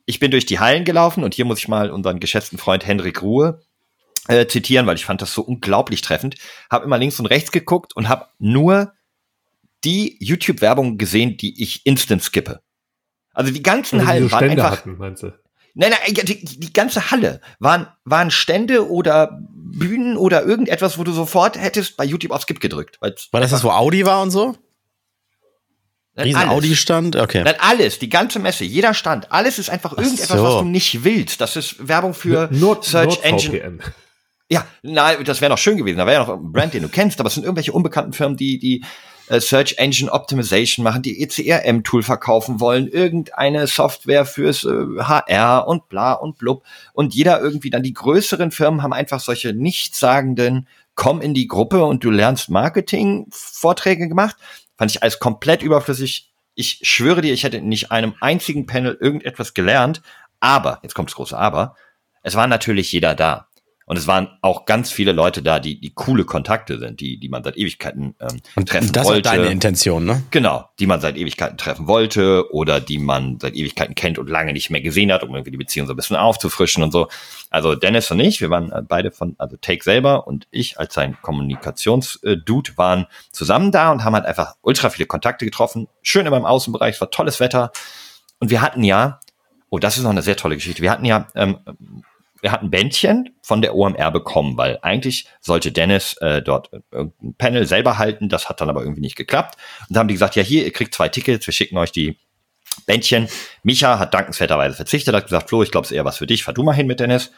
ich bin durch die Hallen gelaufen und hier muss ich mal unseren geschätzten Freund Hendrik Ruhe äh, zitieren, weil ich fand das so unglaublich treffend. Hab immer links und rechts geguckt und habe nur die YouTube-Werbung gesehen, die ich instant skippe. Also die ganzen also Hallen waren einfach. Hatten, meinst du? Nein, nein, die, die ganze Halle waren, waren Stände oder Bühnen oder irgendetwas, wo du sofort hättest bei YouTube auf Skip gedrückt. War das das, wo Audi war und so? Riesen Audi-Stand? Okay. Nein, alles, die ganze Messe, jeder Stand, alles ist einfach irgendetwas, so. was du nicht willst. Das ist Werbung für Nord Search Nord Engine. VPN. Ja, nein, das wäre noch schön gewesen. Da wäre ja noch ein Brand, den du kennst, aber es sind irgendwelche unbekannten Firmen, die, die äh, Search Engine Optimization machen, die ECRM-Tool verkaufen wollen, irgendeine Software fürs äh, HR und bla und blub. Und jeder irgendwie dann, die größeren Firmen haben einfach solche nichtssagenden, komm in die Gruppe und du lernst Marketing-Vorträge gemacht. Fand ich alles komplett überflüssig. Ich schwöre dir, ich hätte nicht einem einzigen Panel irgendetwas gelernt. Aber, jetzt kommt das große Aber, es war natürlich jeder da. Und es waren auch ganz viele Leute da, die, die coole Kontakte sind, die, die man seit Ewigkeiten ähm, und treffen das wollte. Das ist deine Intention, ne? Genau, die man seit Ewigkeiten treffen wollte oder die man seit Ewigkeiten kennt und lange nicht mehr gesehen hat, um irgendwie die Beziehung so ein bisschen aufzufrischen und so. Also Dennis und ich, wir waren äh, beide von, also Take selber und ich als sein Kommunikationsdude waren zusammen da und haben halt einfach ultra viele Kontakte getroffen. Schön immer im Außenbereich, es war tolles Wetter. Und wir hatten ja, oh, das ist noch eine sehr tolle Geschichte. Wir hatten ja ähm, wir hatten Bändchen von der OMR bekommen, weil eigentlich sollte Dennis äh, dort irgendein Panel selber halten, das hat dann aber irgendwie nicht geklappt. Und da haben die gesagt, ja hier, ihr kriegt zwei Tickets, wir schicken euch die Bändchen. Micha hat dankenswerterweise verzichtet, hat gesagt, Flo, ich glaube, es ist eher was für dich, fahr du mal hin mit Dennis.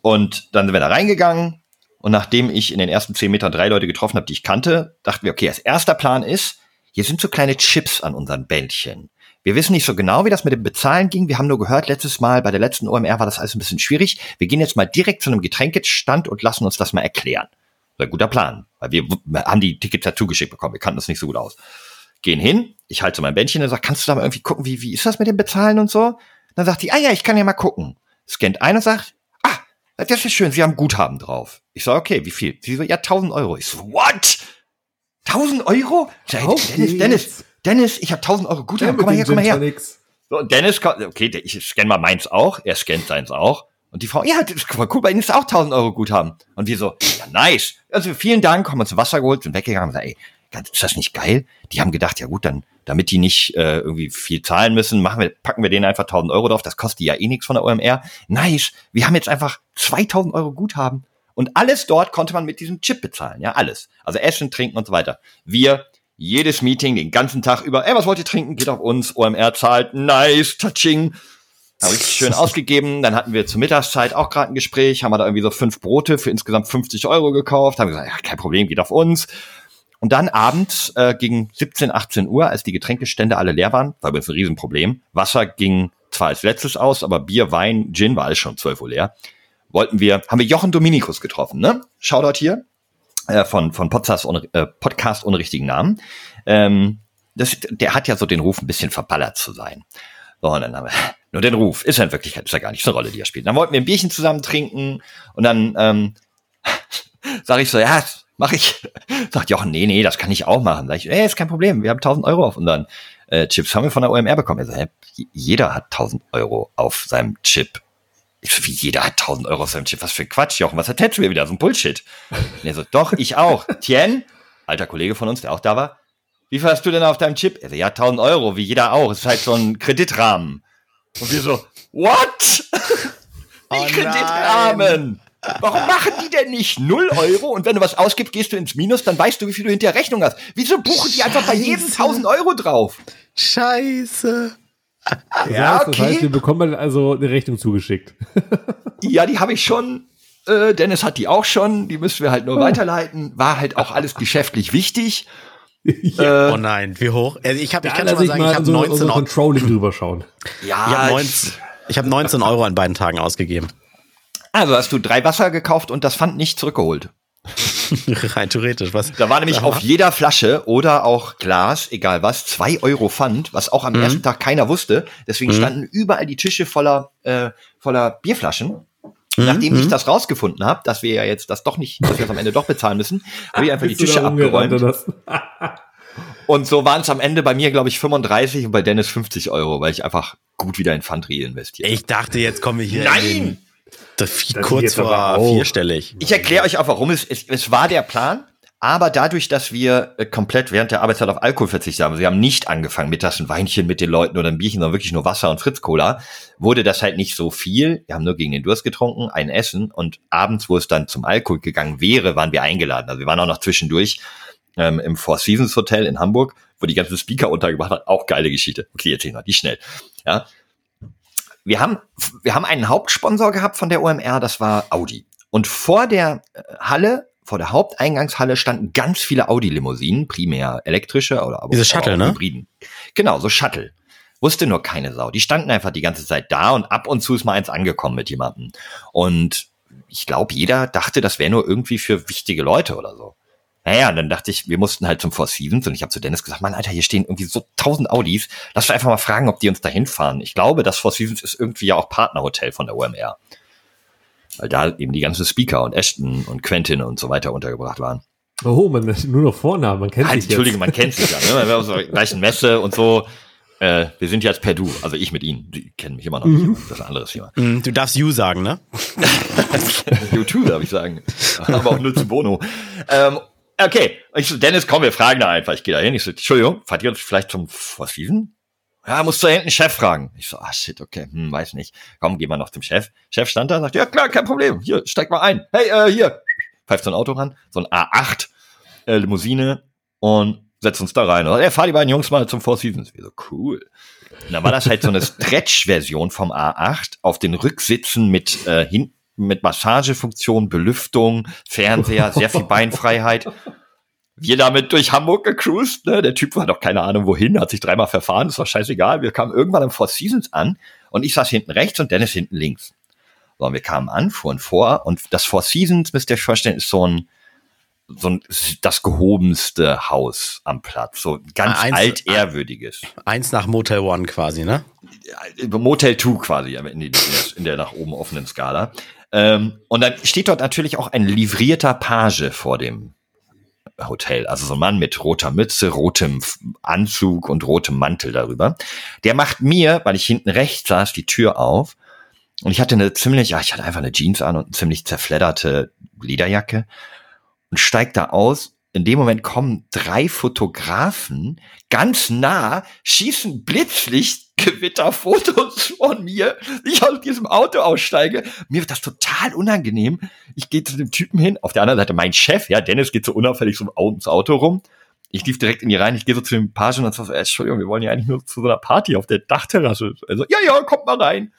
Und dann sind wir da reingegangen. Und nachdem ich in den ersten zehn Metern drei Leute getroffen habe, die ich kannte, dachten wir, okay, als erster Plan ist, hier sind so kleine Chips an unseren Bändchen. Wir wissen nicht so genau, wie das mit dem Bezahlen ging. Wir haben nur gehört, letztes Mal bei der letzten OMR war das alles ein bisschen schwierig. Wir gehen jetzt mal direkt zu einem Getränkestand und lassen uns das mal erklären. Ein guter Plan, weil wir haben die Tickets ja zugeschickt bekommen. Wir kannten das nicht so gut aus. Gehen hin, ich halte so mein Bändchen und sage, kannst du da mal irgendwie gucken, wie, wie ist das mit dem Bezahlen und so? Dann sagt die, ah ja, ich kann ja mal gucken. Scannt ein und sagt, ah, das ist schön, Sie haben Guthaben drauf. Ich sage, okay, wie viel? Sie so, ja, 1000 Euro. Ich so, what? 1000 Euro? Dennis, Dennis, Dennis, ich habe 1000 Euro Guthaben, komm mal her, komm mal her. So, und Dennis, okay, ich scanne mal meins auch, er scannt seins auch. Und die Frau, ja, das ist cool, bei Ihnen ist auch 1000 Euro Guthaben. Und wir so, ja, nice. Also vielen Dank, haben uns Wasser geholt, sind weggegangen und sagen, ey, ist das nicht geil? Die haben gedacht, ja gut, dann, damit die nicht äh, irgendwie viel zahlen müssen, machen wir, packen wir denen einfach 1000 Euro drauf. Das kostet ja eh nichts von der OMR. Nice. Wir haben jetzt einfach 2000 Euro Guthaben. Und alles dort konnte man mit diesem Chip bezahlen. Ja, alles. Also Essen, Trinken und so weiter. Wir, jedes Meeting, den ganzen Tag über, ey, was wollt ihr trinken? Geht auf uns. OMR zahlt. Nice. Touching. Habe ich schön ausgegeben. Dann hatten wir zur Mittagszeit auch gerade ein Gespräch, haben wir da irgendwie so fünf Brote für insgesamt 50 Euro gekauft. Haben gesagt, ja, kein Problem, geht auf uns. Und dann abends äh, gegen 17, 18 Uhr, als die Getränkestände alle leer waren, war übrigens ein Riesenproblem. Wasser ging zwar als letztes aus, aber Bier, Wein, Gin war alles schon 12 Uhr leer. Wollten wir, haben wir Jochen Dominikus getroffen, ne? Shoutout hier äh, von von Podcast ohne, äh, Podcast ohne richtigen Namen. Ähm, das, der hat ja so den Ruf, ein bisschen verballert zu sein. So, und dann haben wir nur den Ruf. Ist ja in Wirklichkeit ist ja gar nicht so eine Rolle, die er spielt. Dann wollten wir ein Bierchen zusammen trinken und dann ähm, sage ich so, ja, Mach ich. Sagt Jochen, nee, nee, das kann ich auch machen. Sag ich, ey, ist kein Problem, wir haben 1000 Euro auf unseren äh, Chips. Haben wir von der OMR bekommen. Er sagt, jeder hat 1000 Euro auf seinem Chip. Ich so, wie jeder hat 1000 Euro auf seinem Chip. Was für Quatsch, Jochen, was erzählst du mir wieder? So ein Bullshit. Und er so, doch, ich auch. Tien, alter Kollege von uns, der auch da war. Wie viel hast du denn auf deinem Chip? Er so, ja, 1000 Euro, wie jeder auch. Es ist halt so ein Kreditrahmen. Und wir so, what? Oh Kreditrahmen. Warum machen die denn nicht 0 Euro und wenn du was ausgibst, gehst du ins Minus, dann weißt du, wie viel du hinter Rechnung hast. Wieso buchen die einfach bei jedem 1000 Euro drauf? Scheiße. Ja, okay. Das heißt, wir bekommen also eine Rechnung zugeschickt. ja, die habe ich schon. Äh, Dennis hat die auch schon. Die müssen wir halt nur oh. weiterleiten. War halt auch alles geschäftlich wichtig. Ja. Äh, oh nein, wie hoch? Also ich, hab, ich kann schon mal sagen, ich habe so 19 Euro. Controlling drüber schauen. Ja, ich habe 19, hab 19 Euro an beiden Tagen ausgegeben. Also hast du drei Wasser gekauft und das Pfand nicht zurückgeholt. Rein theoretisch, was? Da war nämlich auf jeder Flasche oder auch Glas, egal was, zwei Euro Pfand, was auch am mhm. ersten Tag keiner wusste. Deswegen mhm. standen überall die Tische voller, äh, voller Bierflaschen. Mhm. Nachdem ich mhm. das rausgefunden habe, dass wir ja jetzt das doch nicht, dass wir das am Ende doch bezahlen müssen, habe ich einfach die Tische abgeräumt. und so waren es am Ende bei mir, glaube ich, 35 und bei Dennis 50 Euro, weil ich einfach gut wieder in Pfandriel investiert Ich dachte, jetzt kommen wir hier. Nein! Das das kurz vor vierstellig. Ich erkläre euch auch, warum es, es, es war der Plan. Aber dadurch, dass wir äh, komplett während der Arbeitszeit auf Alkohol verzichtet haben, sie haben nicht angefangen, mittags ein Weinchen mit den Leuten oder ein Bierchen, sondern wirklich nur Wasser und Fritz-Cola, wurde das halt nicht so viel. Wir haben nur gegen den Durst getrunken, ein Essen und abends, wo es dann zum Alkohol gegangen wäre, waren wir eingeladen. Also wir waren auch noch zwischendurch ähm, im Four Seasons Hotel in Hamburg, wo die ganzen Speaker untergebracht hat. Auch geile Geschichte. Okay, erzählen wir die schnell. Ja, wir haben, wir haben einen Hauptsponsor gehabt von der OMR, das war Audi. Und vor der äh, Halle, vor der Haupteingangshalle standen ganz viele Audi-Limousinen, primär elektrische oder aber Diese Shuttle, ne? Hybriden. Genau, so Shuttle. Wusste nur keine Sau. Die standen einfach die ganze Zeit da und ab und zu ist mal eins angekommen mit jemandem. Und ich glaube, jeder dachte, das wäre nur irgendwie für wichtige Leute oder so. Naja, und dann dachte ich, wir mussten halt zum Four Seasons und ich habe zu Dennis gesagt, Mann, Alter, hier stehen irgendwie so tausend Audis. Lass uns einfach mal fragen, ob die uns dahin fahren. Ich glaube, das Four Seasons ist irgendwie ja auch Partnerhotel von der OMR. Weil da eben die ganzen Speaker und Ashton und Quentin und so weiter untergebracht waren. Oh, man nur noch Vornamen, man kennt halt, sich Entschuldige, jetzt. man kennt sich ja. Ne? Wir haben so gleichen Messe und so. Äh, wir sind jetzt per Du, also ich mit ihnen. Die kennen mich immer noch nicht. Mhm. Das ist ein anderes Thema. Mhm, du darfst You sagen, ne? you too, darf ich sagen. Aber auch nur zu Bono. Ähm, Okay. ich so, Dennis, komm, wir fragen da einfach. Ich gehe da hin. Ich so, Entschuldigung, fahrt ihr uns vielleicht zum Four Season? Ja, musst du hinten Chef fragen. Ich so, ah shit, okay, hm, weiß nicht. Komm, geh mal noch zum Chef. Chef stand da, sagt, ja klar, kein Problem. Hier, steig mal ein. Hey, äh, hier. Pfeift so ein Auto ran, so ein A8 äh, Limousine. Und setz uns da rein. Und er fahr die beiden Jungs mal zum Four Seasons. Wir so, cool. Und dann war das halt so eine Stretch-Version vom A8 auf den Rücksitzen mit äh, hinten mit Massagefunktion, Belüftung, Fernseher, sehr viel Beinfreiheit. Wir damit durch Hamburg gecruised, ne? Der Typ war doch keine Ahnung wohin, hat sich dreimal verfahren, das war scheißegal. Wir kamen irgendwann am Four Seasons an und ich saß hinten rechts und Dennis hinten links. So, und wir kamen an, fuhren vor und das Four Seasons, müsst ihr euch vorstellen, ist so ein so ein, das gehobenste Haus am Platz, so ganz eins, altehrwürdiges. Eins nach Motel One quasi, ne? Motel Two quasi, in, der, in der nach oben offenen Skala. Ähm, und dann steht dort natürlich auch ein livrierter Page vor dem Hotel, also so ein Mann mit roter Mütze, rotem Anzug und rotem Mantel darüber. Der macht mir, weil ich hinten rechts saß, die Tür auf. Und ich hatte eine ziemlich, ja, ich hatte einfach eine Jeans an und eine ziemlich zerfledderte Lederjacke und steigt da aus. In dem Moment kommen drei Fotografen ganz nah, schießen Blitzlichtgewitterfotos von mir. Ich aus diesem Auto aussteige. Mir wird das total unangenehm. Ich gehe zu dem Typen hin. Auf der anderen Seite mein Chef, ja, Dennis geht so unauffällig so ums Auto rum. Ich lief direkt in die rein, ich gehe so zu dem Page und sage so, Entschuldigung, wir wollen ja eigentlich nur zu so einer Party auf der Dachterrasse. Also, ja, ja, kommt mal rein.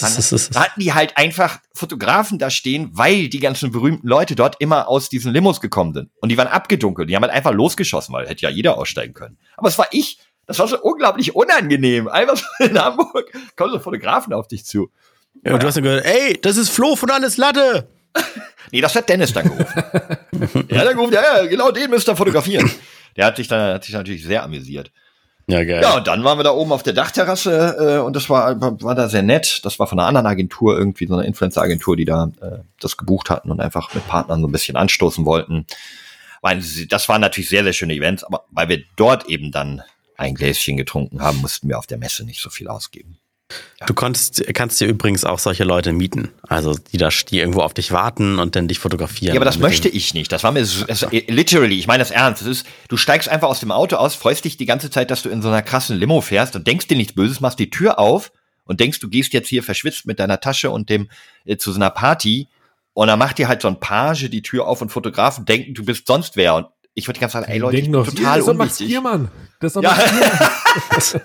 Dann hatten die halt einfach Fotografen da stehen, weil die ganzen berühmten Leute dort immer aus diesen Limos gekommen sind. Und die waren abgedunkelt. Die haben halt einfach losgeschossen, weil hätte ja jeder aussteigen können. Aber es war ich. Das war so unglaublich unangenehm. Einfach so in Hamburg kommen so Fotografen auf dich zu. Ja, und du hast dann gehört, ey, das ist Flo von Alles Latte. nee, das hat Dennis dann gerufen. ja, dann gerufen, ja, ja, genau den müsst ihr fotografieren. Der hat sich dann, hat sich natürlich sehr amüsiert. Ja, geil. Ja, und dann waren wir da oben auf der Dachterrasse äh, und das war, war da sehr nett. Das war von einer anderen Agentur, irgendwie so eine Influencer-Agentur, die da äh, das gebucht hatten und einfach mit Partnern so ein bisschen anstoßen wollten. Das waren natürlich sehr, sehr schöne Events, aber weil wir dort eben dann ein Gläschen getrunken haben, mussten wir auf der Messe nicht so viel ausgeben. Du konntest, kannst dir übrigens auch solche Leute mieten, also die da die irgendwo auf dich warten und dann dich fotografieren. Ja, aber das möchte ich nicht. Das war mir so, also, literally, ich meine das ernst. Das ist, du steigst einfach aus dem Auto aus, freust dich die ganze Zeit, dass du in so einer krassen Limo fährst und denkst dir nichts Böses, machst die Tür auf und denkst, du gehst jetzt hier verschwitzt mit deiner Tasche und dem äh, zu so einer Party und dann macht dir halt so ein Page die Tür auf und Fotografen denken, du bist sonst wer und ich würde ganz sagen, ey Leute, ich bin noch, total das unwichtig. Das ist Mann. Das ist ja.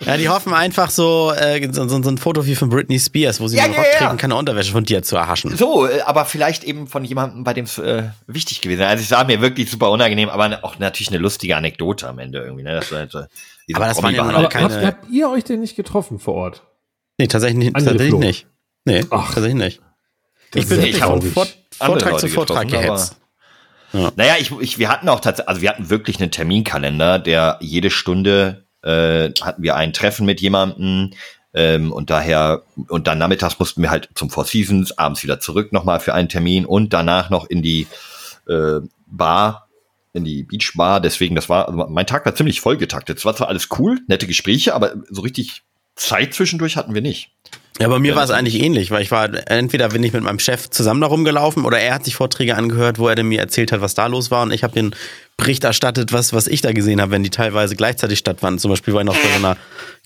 ja, die hoffen einfach so, äh, so, so, ein Foto wie von Britney Spears, wo sie ja, ja, trägt und keine Unterwäsche von dir zu erhaschen. So, äh, aber vielleicht eben von jemandem, bei dem es äh, wichtig gewesen ist. Also es war mir wirklich super unangenehm, aber auch natürlich eine lustige Anekdote am Ende irgendwie. Ne? Das war äh, aber das waren ja aber keine... Habt, habt ihr euch denn nicht getroffen vor Ort? Nee, tatsächlich, nicht, tatsächlich nicht. Nee, Ach, tatsächlich nicht. Ich bin ich von Vortrag zu Vortrag gehetzt. Ja. Naja, ich, ich, wir hatten auch tatsächlich, also wir hatten wirklich einen Terminkalender, der jede Stunde äh, hatten wir ein Treffen mit jemandem ähm, und daher, und dann nachmittags mussten wir halt zum Four Seasons, abends wieder zurück nochmal für einen Termin und danach noch in die äh, Bar, in die Beachbar. Deswegen, das war, also mein Tag war ziemlich vollgetaktet. Es war zwar alles cool, nette Gespräche, aber so richtig Zeit zwischendurch hatten wir nicht. Ja, bei mir war es eigentlich ähnlich, weil ich war, entweder bin ich mit meinem Chef zusammen da rumgelaufen oder er hat sich Vorträge angehört, wo er mir erzählt hat, was da los war und ich habe den Bericht erstattet, was, was ich da gesehen habe, wenn die teilweise gleichzeitig stattfanden. Zum Beispiel war ich noch bei so einer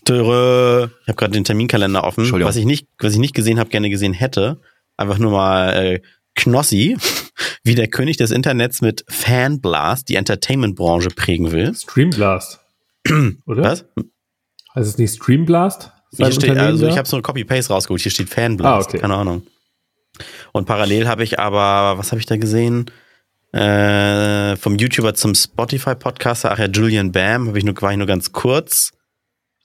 Töre, ich habe gerade den Terminkalender offen, was ich nicht, was ich nicht gesehen habe, gerne gesehen hätte. Einfach nur mal äh, Knossi, wie der König des Internets mit Fanblast die Entertainment-Branche prägen will. Streamblast. Oder? Was? Heißt es nicht Streamblast? Hier steht, also ich habe so ein Copy-Paste rausgeholt. Hier steht Fanblast. Ah, okay. Keine Ahnung. Und parallel habe ich aber, was habe ich da gesehen? Äh, vom YouTuber zum Spotify-Podcaster, ach ja, Julian Bam, habe ich nur, war ich nur ganz kurz.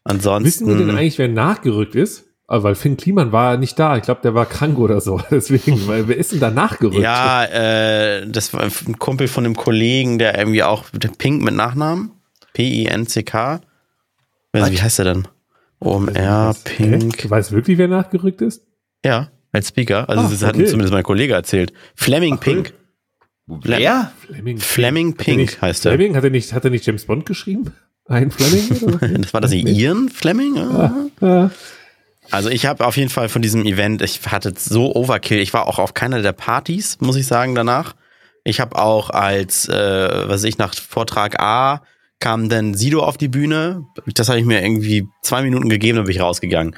Ansonsten. Wissen wir denn eigentlich, wer nachgerückt ist? Also, weil Finn Kliman war nicht da. Ich glaube, der war krank oder so. Deswegen, weil wer ist denn da nachgerückt? Ja, äh, das war ein Kumpel von einem Kollegen, der irgendwie auch der Pink mit Nachnamen. P-I-N-C-K. Wie heißt der denn? OMR, Pink. Du weißt wirklich, wer nachgerückt ist? Ja, als Speaker. Also, ah, das hat okay. zumindest mein Kollege erzählt. Fleming Ach, Pink. Wer? Fleming, Fleming Pink nicht, heißt er. Fleming? Hat er nicht, hat er nicht James Bond geschrieben? Ein Fleming? das war das nicht Ian Fleming? Ja, ja. Also ich habe auf jeden Fall von diesem Event, ich hatte so Overkill. Ich war auch auf keiner der Partys, muss ich sagen, danach. Ich habe auch als, äh, was ich nach Vortrag A kam dann Sido auf die Bühne. Das habe ich mir irgendwie zwei Minuten gegeben, dann bin ich rausgegangen.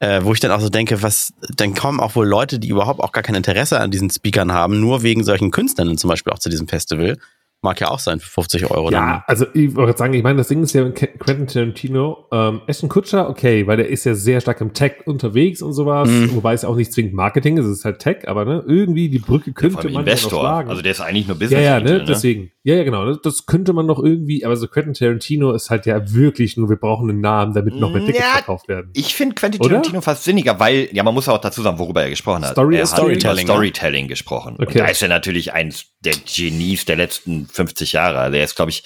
Äh, wo ich dann auch so denke, was, dann kommen auch wohl Leute, die überhaupt auch gar kein Interesse an diesen Speakern haben, nur wegen solchen Künstlern zum Beispiel auch zu diesem Festival. Mag ja auch sein, für 50 Euro. Ja, dann. also ich wollte sagen, ich meine, das Ding ist ja Quentin Tarantino, ähm, Ashton Kutscher, okay, weil der ist ja sehr stark im Tech unterwegs und sowas, mhm. wobei es auch nicht zwingend Marketing ist, es ist halt Tech, aber ne, irgendwie die Brücke könnte ja, man Investor. noch schlagen. Also der ist eigentlich nur Business. Ja, ja, ne, ne? deswegen. Ja, ja, genau, das könnte man noch irgendwie, aber so Quentin Tarantino ist halt ja wirklich nur, wir brauchen einen Namen, damit noch mehr Tickets ja, verkauft werden. Ich finde Quentin Oder? Tarantino fast sinniger, weil, ja, man muss auch dazu sagen, worüber er gesprochen hat. Story er Storytelling. Hat Storytelling gesprochen. Okay. Und da ist er natürlich eins der Genies der letzten 50 Jahre. Also er ist, glaube ich,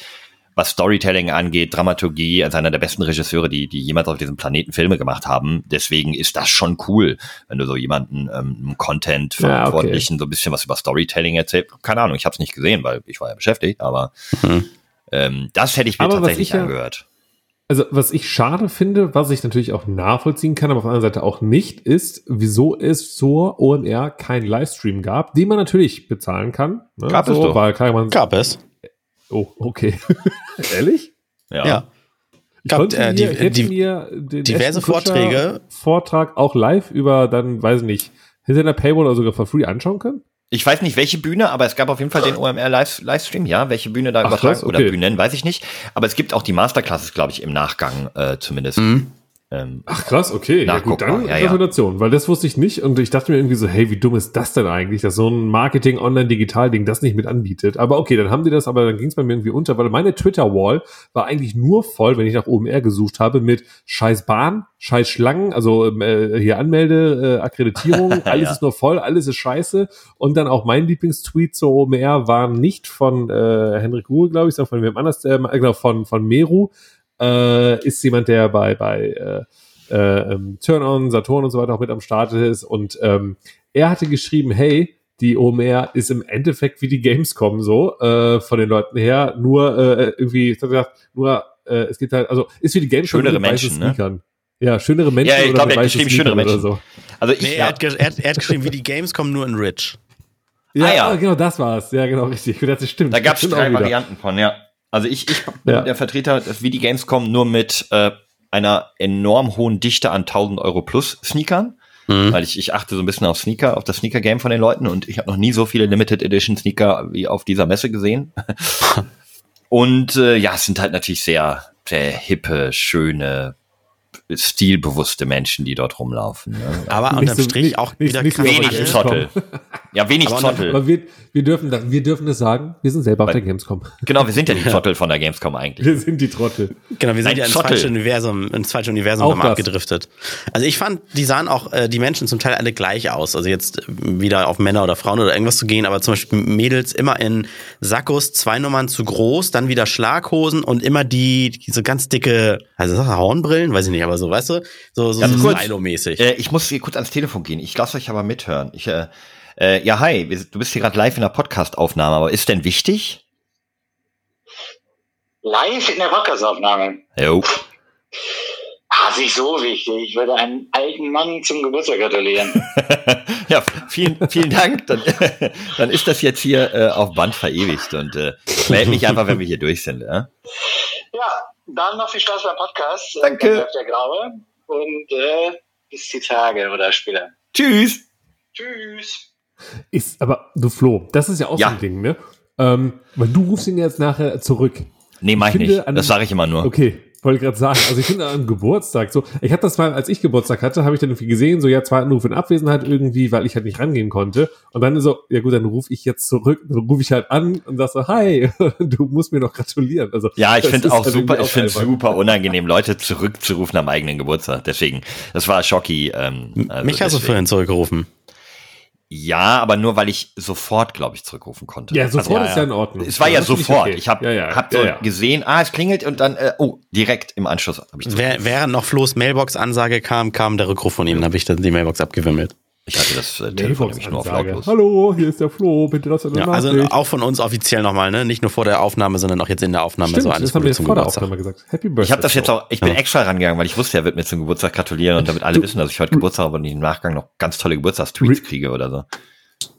was Storytelling angeht, Dramaturgie, als einer der besten Regisseure, die, die jemals auf diesem Planeten Filme gemacht haben. Deswegen ist das schon cool, wenn du so jemanden, ähm, Content Verantwortlichen, ja, okay. so ein bisschen was über Storytelling erzählt. Keine Ahnung, ich habe es nicht gesehen, weil ich war ja beschäftigt, aber mhm. ähm, das hätte ich mir aber tatsächlich ich angehört. Also, was ich schade finde, was ich natürlich auch nachvollziehen kann, aber auf der anderen Seite auch nicht, ist, wieso es zur OMR keinen Livestream gab, den man natürlich bezahlen kann. Ne? Gab so, es doch. Weil kann man gab es. Oh, okay. Ehrlich? Ja. ja. Ich gab, äh, die, mir, die, mir diverse Vorträge. Vortrag auch live über dann, weiß ich nicht, hinter einer Paywall oder sogar for free anschauen können? Ich weiß nicht, welche Bühne, aber es gab auf jeden Fall den OMR Live Livestream, ja. Welche Bühne da Ach, übertragen okay. oder Bühnen, weiß ich nicht. Aber es gibt auch die Masterclasses, glaube ich, im Nachgang äh, zumindest. Mhm. Ähm, Ach krass, okay. Ja, gut, dann ja, Gratulation, ja. weil das wusste ich nicht und ich dachte mir irgendwie so, hey, wie dumm ist das denn eigentlich, dass so ein Marketing Online Digital Ding das nicht mit anbietet. Aber okay, dann haben die das, aber dann ging es bei mir irgendwie unter, weil meine Twitter Wall war eigentlich nur voll, wenn ich nach OMR gesucht habe mit scheiß Bahn, scheiß Schlangen, also ähm, äh, hier Anmelde, äh, Akkreditierung, alles ja. ist nur voll, alles ist scheiße und dann auch mein Lieblingstweet zur OMR war nicht von äh, Henrik Ruhe, glaube ich, sondern von wem anders, äh, genau, von von Meru äh, ist jemand, der bei, bei äh, äh, ähm, Turn-On, Saturn und so weiter auch mit am Start ist. Und ähm, er hatte geschrieben, hey, die OMR ist im Endeffekt wie die Gamescom so, äh, von den Leuten her, nur äh, irgendwie, ich hab gesagt, nur, äh, es geht halt, also ist wie die Gamescom Schönere Menschen, ne? Ja, schönere Menschen. Ja, ich glaube, er hat geschrieben, schönere Menschen. So. Also ich, nee, er, hat, er, hat, er hat geschrieben, wie die Gamescom nur in Rich. Ja, ah, ja. genau, das war's. Ja, genau, richtig. Das stimmt. Da gab es drei Varianten von, ja. Also ich, ich bin ja. der Vertreter, wie die Gamescom nur mit äh, einer enorm hohen Dichte an 1000 Euro plus Sneakern. Mhm. Weil ich, ich achte so ein bisschen auf Sneaker, auf das Sneaker-Game von den Leuten und ich habe noch nie so viele Limited Edition Sneaker wie auf dieser Messe gesehen. und äh, ja, es sind halt natürlich sehr, sehr hippe, schöne, stilbewusste Menschen, die dort rumlaufen. Ne? Aber nicht unterm so, Strich nicht, auch nicht, wieder nicht wenig Zottel. ja, wenig aber Zottel. Aber wir, wir, dürfen das, wir dürfen das sagen, wir sind selber Weil, auf der Gamescom. Genau, wir sind ja die Zottel von der Gamescom eigentlich. Wir sind die Trottel. Genau, wir sind Ein ja ins falsche Universum, ins falsche Universum auch abgedriftet. Also ich fand, die sahen auch äh, die Menschen zum Teil alle gleich aus. Also jetzt wieder auf Männer oder Frauen oder irgendwas zu gehen, aber zum Beispiel Mädels immer in Sackos, zwei Nummern zu groß, dann wieder Schlaghosen und immer die, diese ganz dicke, also Hornbrillen, weiß ich nicht, aber so, weißt du, so, so, so Silo-mäßig. Äh, ich muss hier kurz ans Telefon gehen. Ich lasse euch aber mithören. Ich, äh, äh, ja, hi, du bist hier gerade live in der Podcast-Aufnahme, aber ist denn wichtig? Live in der Podcast-Aufnahme? Jo. Ah, nicht so wichtig. Ich würde einen alten Mann zum Geburtstag gratulieren. ja, vielen, vielen Dank. Dann, dann ist das jetzt hier äh, auf Band verewigt und äh, melde mich einfach, wenn wir hier durch sind. Ja? ja, dann noch viel Spaß beim Podcast. Danke. Der Graue. Und äh, bis die Tage oder später. Tschüss. Tschüss. Ist, aber du Flo, das ist ja auch ja. so ein Ding, ne? Ähm, weil du rufst ihn jetzt nachher zurück. Nee, mach ich, ich nicht. Das sage ich immer nur. Okay, wollte gerade sagen, also ich finde an Geburtstag so, ich habe das mal, als ich Geburtstag hatte, habe ich dann irgendwie gesehen, so ja, zwei Anrufe in Abwesenheit irgendwie, weil ich halt nicht rangehen konnte. Und dann so, ja gut, dann rufe ich jetzt zurück, dann rufe ich halt an und sag so, hi, du musst mir noch gratulieren. Also Ja, ich finde auch halt super, ich finde super unangenehm, Leute zurückzurufen am eigenen Geburtstag. Deswegen, das war schocki. Ähm, also Mich hast du vorhin zurückgerufen. Ja, aber nur weil ich sofort, glaube ich, zurückrufen konnte. Ja, sofort also, ist ja in Ordnung. Es war ja, ja sofort. Okay. Ich habe ja, ja, hab so gesehen, ah, es klingelt und dann, äh, oh, direkt im Anschluss habe ich Während, während noch Flo's Mailbox-Ansage kam, kam der Rückruf von ihm, dann habe ich dann die Mailbox abgewimmelt. Ich hatte das äh, Telefon nämlich nur auf lautlos. Hallo, hier ist der Flo, bitte lass ja, Also auch von uns offiziell nochmal, ne? Nicht nur vor der Aufnahme, sondern auch jetzt in der Aufnahme Stimmt, so alles das haben wir jetzt vor der Aufnahme gesagt. Happy Birthday. Ich habe das jetzt auch, ich bin ja. extra rangegangen, weil ich wusste, er wird mir zum Geburtstag gratulieren und damit alle du, wissen, dass ich heute Geburtstag habe und ich im Nachgang noch ganz tolle Geburtstagstweets kriege oder so.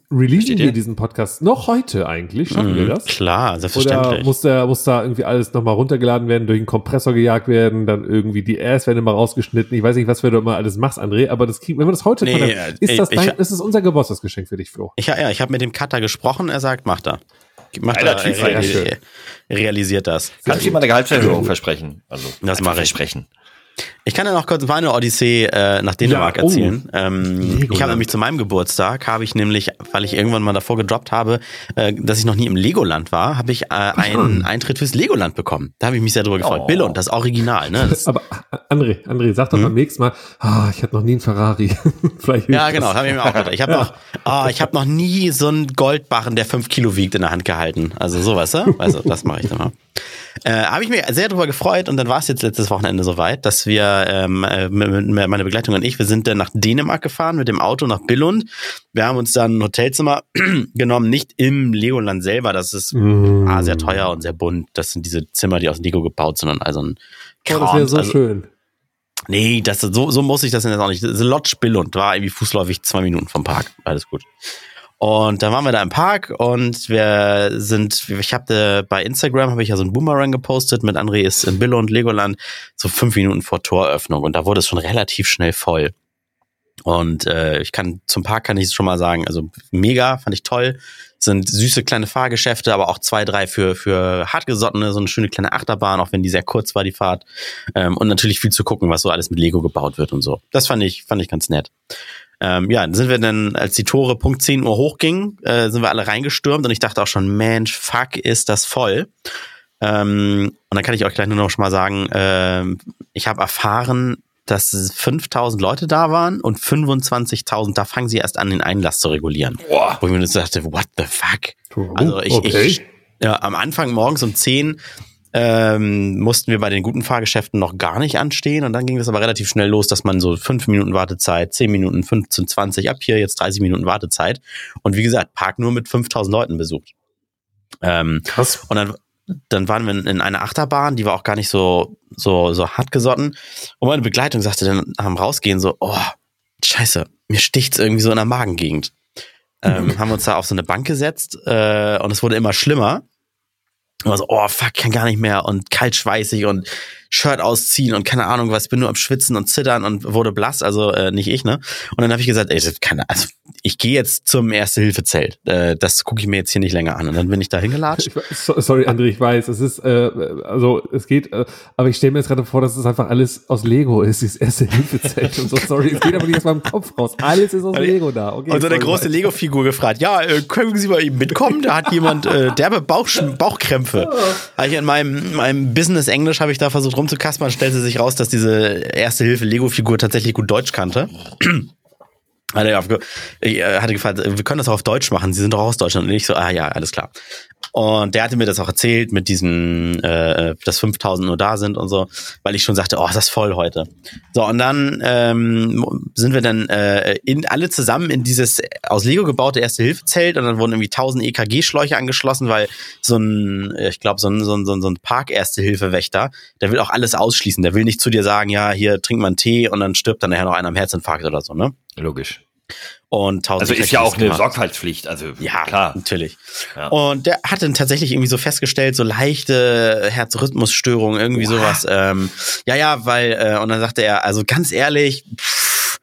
Releasen wir diesen Podcast noch heute eigentlich? Schaffen mhm, wir das? Klar, selbstverständlich. Oder muss, der, muss da irgendwie alles nochmal runtergeladen werden, durch einen Kompressor gejagt werden, dann irgendwie die Ass werden immer rausgeschnitten. Ich weiß nicht, was wir da immer alles machst, André, aber das wenn wir das heute nee, ist, das dein, ich, ist das unser Geburtstagsgeschenk für dich, Flo? Ich, ja, ich habe mit dem Cutter gesprochen, er sagt, mach da. macht er, realisiert, realisiert das. Kannst du ihm mal eine Gehaltserhöhung versprechen? Also, das mache ich. Versprechen. Ich kann ja noch kurz meine Odyssee äh, nach Dänemark ja, oh. erzählen. Ähm, ich habe nämlich zu meinem Geburtstag, habe ich nämlich, weil ich irgendwann mal davor gedroppt habe, äh, dass ich noch nie im Legoland war, habe ich äh, einen Eintritt fürs Legoland bekommen. Da habe ich mich sehr drüber gefreut. Oh. Bill und das Original. Ne? Das Aber André, André, sag doch hm? beim nächsten Mal, ah, ich hatte noch nie einen Ferrari. Vielleicht ja, genau, habe ich mir auch gedacht. Ich habe ja. noch, oh, ich habe noch nie so einen Goldbarren, der fünf Kilo wiegt, in der Hand gehalten. Also sowas, ne? Also das mache ich dann mal. Äh, habe ich mir sehr darüber gefreut und dann war es jetzt letztes Wochenende soweit, dass wir, ähm, äh, meine Begleitung und ich, wir sind dann nach Dänemark gefahren mit dem Auto nach Billund. Wir haben uns dann ein Hotelzimmer genommen, nicht im Legoland selber, das ist mm. ah, sehr teuer und sehr bunt. Das sind diese Zimmer, die aus Lego gebaut sind und also ein Kram. Oh, das wäre so also, schön. Nee, das, so, so muss ich das jetzt auch nicht. The Lodge Billund war irgendwie fußläufig zwei Minuten vom Park. Alles gut. Und dann waren wir da im Park und wir sind, ich habe bei Instagram habe ich ja so einen Boomerang gepostet mit André ist in Billo und Legoland so fünf Minuten vor Toröffnung und da wurde es schon relativ schnell voll. Und äh, ich kann zum Park kann ich schon mal sagen, also mega, fand ich toll. Sind süße kleine Fahrgeschäfte, aber auch zwei, drei für für hartgesottene, so eine schöne kleine Achterbahn, auch wenn die sehr kurz war die Fahrt. Ähm, und natürlich viel zu gucken, was so alles mit Lego gebaut wird und so. Das fand ich fand ich ganz nett. Ähm, ja, dann sind wir dann, als die Tore Punkt 10 Uhr hochgingen, äh, sind wir alle reingestürmt und ich dachte auch schon, Mensch, fuck, ist das voll. Ähm, und dann kann ich euch gleich nur noch schon mal sagen, äh, ich habe erfahren, dass 5000 Leute da waren und 25.000, da fangen sie erst an, den Einlass zu regulieren. Boah. Wo ich mir dachte, what the fuck? Also ich, okay. ich ja, am Anfang morgens um 10 ähm, mussten wir bei den guten Fahrgeschäften noch gar nicht anstehen und dann ging das aber relativ schnell los, dass man so fünf Minuten Wartezeit, zehn Minuten, 15, 20, ab hier jetzt 30 Minuten Wartezeit und wie gesagt, Park nur mit 5000 Leuten besucht. Ähm, Krass. Und dann, dann waren wir in einer Achterbahn, die war auch gar nicht so, so, so hart gesotten und meine Begleitung sagte dann am Rausgehen so, oh, scheiße, mir sticht's irgendwie so in der Magengegend. Ähm, haben uns da auf so eine Bank gesetzt äh, und es wurde immer schlimmer. War so, oh fuck, kann gar nicht mehr. Und kalt schweißig und Shirt ausziehen und keine Ahnung was, bin nur am Schwitzen und Zittern und wurde blass, also äh, nicht ich, ne? Und dann habe ich gesagt, ey, keine, also ich gehe jetzt zum Erste-Hilfe-Zelt. Äh, das gucke ich mir jetzt hier nicht länger an. Und dann bin ich da hingelatscht. Sorry, André, ich weiß, es ist, äh, also es geht, äh, aber ich stelle mir jetzt gerade vor, dass es einfach alles aus Lego ist, dieses Erste-Hilfe-Zelt und so. Sorry, es geht aber nicht aus meinem Kopf raus. Alles ist aus Lego da. Okay, und so eine große Lego-Figur gefragt, ja, äh, können Sie mal eben mitkommen? Da hat jemand äh, derbe Bauch, Bauchkrämpfe. Habe ich in meinem, meinem Business-Englisch habe ich da versucht rumzukaspern, stellte sich raus, dass diese Erste-Hilfe-Lego-Figur tatsächlich gut Deutsch kannte. Hatte, hatte gefragt, wir können das auch auf Deutsch machen, Sie sind doch aus Deutschland. Und ich so, ah ja, alles klar. Und der hatte mir das auch erzählt mit diesen, äh, dass 5000 nur da sind und so, weil ich schon sagte, oh, ist das voll heute. So, und dann ähm, sind wir dann äh, in, alle zusammen in dieses aus Lego gebaute Erste-Hilfe-Zelt und dann wurden irgendwie 1000 EKG-Schläuche angeschlossen, weil so ein, ich glaube, so ein, so ein, so ein Park-Erste-Hilfe-Wächter, der will auch alles ausschließen. Der will nicht zu dir sagen, ja, hier trink mal einen Tee und dann stirbt dann nachher noch einer am Herzinfarkt oder so, ne? Logisch. Und tausend also ist ja auch eine gemacht. Sorgfaltspflicht, also ja, klar. natürlich. Ja. Und der hat dann tatsächlich irgendwie so festgestellt, so leichte Herzrhythmusstörungen, irgendwie Wow. sowas. Ähm, ja, ja, weil, äh, und dann sagte er, also ganz ehrlich, pff,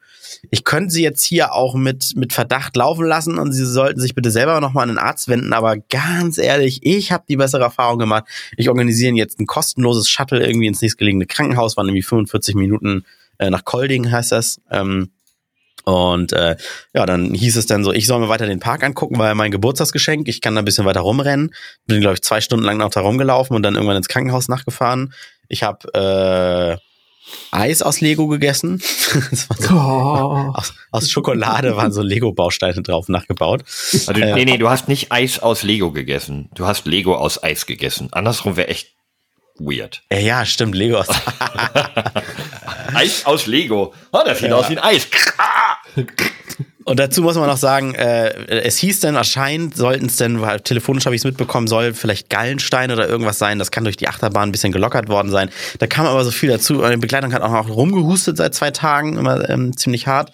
ich könnte sie jetzt hier auch mit, mit Verdacht laufen lassen und sie sollten sich bitte selber nochmal an den Arzt wenden, aber ganz ehrlich, ich habe die bessere Erfahrung gemacht. Ich organisiere jetzt ein kostenloses Shuttle irgendwie ins nächstgelegene Krankenhaus, waren irgendwie 45 Minuten äh, nach Kolding heißt das. Ähm, und äh, ja, dann hieß es dann so, ich soll mir weiter den Park angucken, weil mein Geburtstagsgeschenk, ich kann da ein bisschen weiter rumrennen. Bin, glaube ich, zwei Stunden lang noch da rumgelaufen und dann irgendwann ins Krankenhaus nachgefahren. Ich habe äh, Eis aus Lego gegessen. so, oh. aus, aus, Schokolade waren so Lego-Bausteine drauf nachgebaut. Also, äh, nee, nee, du hast nicht Eis aus Lego gegessen. Du hast Lego aus Eis gegessen. Andersrum wäre echt weird. Ja, ja, stimmt, Lego aus. Eis aus Lego. Oh, das sieht ja. aus wie ein Eis. Und dazu muss man noch sagen, äh, es hieß dann anscheinend, sollten es denn, weil telefonisch habe ich es mitbekommen, soll vielleicht Gallenstein oder irgendwas sein. Das kann durch die Achterbahn ein bisschen gelockert worden sein. Da kam aber so viel dazu. Die Begleitung hat auch noch rumgehustet seit zwei Tagen, immer ähm, ziemlich hart.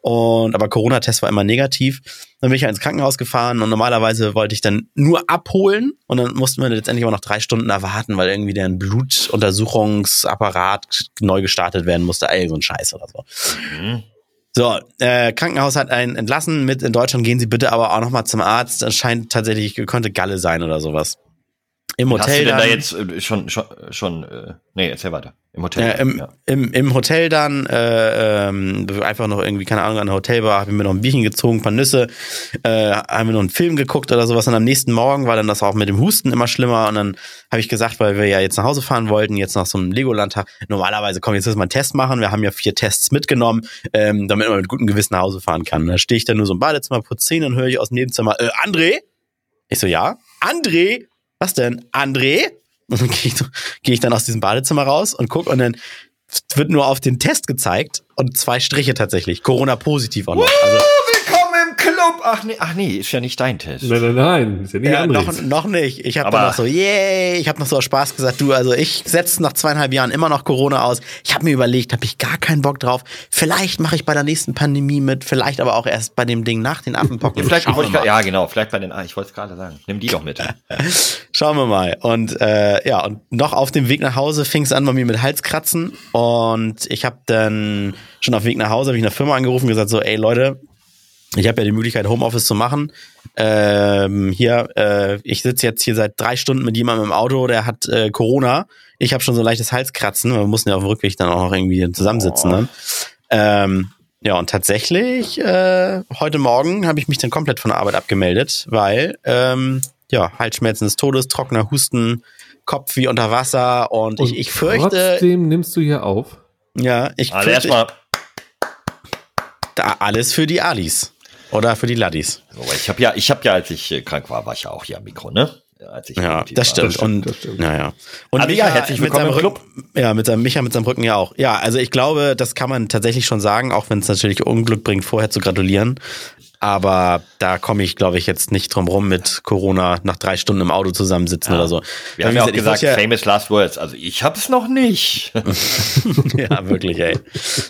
Und aber Corona-Test war immer negativ. Dann bin ich ja ins Krankenhaus gefahren und normalerweise wollte ich dann nur abholen und dann mussten wir letztendlich aber noch drei Stunden erwarten, weil irgendwie der Blutuntersuchungsapparat neu gestartet werden musste. Ey, so ein Scheiß oder so. Mhm. So, äh, Krankenhaus hat einen entlassen mit in Deutschland gehen Sie bitte aber auch nochmal zum Arzt. Das scheint tatsächlich könnte Galle sein oder sowas. Im Hotel. Hast du denn dann, da jetzt äh, schon, schon, schon äh, nee, erzähl weiter. Im Hotel. Äh, im, ja. im, Im Hotel dann äh, ähm, einfach noch irgendwie, keine Ahnung, an der Hotelbar, haben wir noch ein Bierchen gezogen, ein paar Nüsse, äh, haben wir noch einen Film geguckt oder sowas. Und am nächsten Morgen war dann das auch mit dem Husten immer schlimmer. Und dann habe ich gesagt, weil wir ja jetzt nach Hause fahren wollten, jetzt nach so einem Legoland-Tag, normalerweise komm, jetzt müssen wir einen Test machen. Wir haben ja vier Tests mitgenommen, ähm, damit man mit gutem Gewissen nach Hause fahren kann. Da stehe ich dann nur so im Badezimmer, putze Zähne und höre ich aus dem Nebenzimmer, äh, André? Ich so, ja, André? Was denn? André? Und dann gehe ich, geh ich dann aus diesem Badezimmer raus und guck und dann wird nur auf den Test gezeigt und zwei Striche tatsächlich. Corona-positiv auch noch. Also, Club. Ach nee, ach nee, ist ja nicht dein Test. Nein, nein, nein, ist ja nicht ja, noch, noch nicht. Ich habe noch so, yay, ich habe noch so aus Spaß gesagt, du, also ich setze nach zweieinhalb Jahren immer noch Corona aus. Ich habe mir überlegt, habe ich gar keinen Bock drauf. Vielleicht mache ich bei der nächsten Pandemie mit, vielleicht aber auch erst bei dem Ding nach den Affenpocken. vielleicht, ich ja, genau, vielleicht bei den, ah, ich wollte es gerade sagen. Nimm die doch mit. Schauen wir mal. Und äh, ja, und noch auf dem Weg nach Hause fing es an bei mir mit Halskratzen und ich habe dann schon auf dem Weg nach Hause habe ich eine Firma angerufen und gesagt so, ey Leute, ich habe ja die Möglichkeit, Homeoffice zu machen. Ähm, hier, äh, ich sitze jetzt hier seit drei Stunden mit jemandem im Auto, der hat äh, Corona. Ich habe schon so ein leichtes Halskratzen. Wir mussten ja auf dem Rückweg dann auch noch irgendwie zusammensitzen. Oh. Ne? Ähm, ja, und tatsächlich, äh, heute Morgen habe ich mich dann komplett von der Arbeit abgemeldet, weil, ähm, ja, Halsschmerzen des Todes, trockener Husten, Kopf wie unter Wasser und, und ich, ich fürchte. Trotzdem nimmst du hier auf. Ja, ich also fürchte. Erstmal. Da alles für die Alis. Oder für die Laddies. Ich habe ja, ich habe ja, als ich äh, krank war, war ich ja auch hier am Mikro, ne? Als ich ja, das stimmt. Das und, das stimmt. Naja. Und Micha, ja, herzlich willkommen im Club. Ja, mit seinem Micha mit seinem Rücken ja auch. Ja, also ich glaube, das kann man tatsächlich schon sagen, auch wenn es natürlich Unglück bringt, vorher zu gratulieren. Aber da komme ich, glaube ich, jetzt nicht drum rum mit Corona nach drei Stunden im Auto zusammensitzen ja. oder so. Wir haben ja auch gesagt, ja famous last words. Also ich habe es noch nicht. ja, wirklich, ey.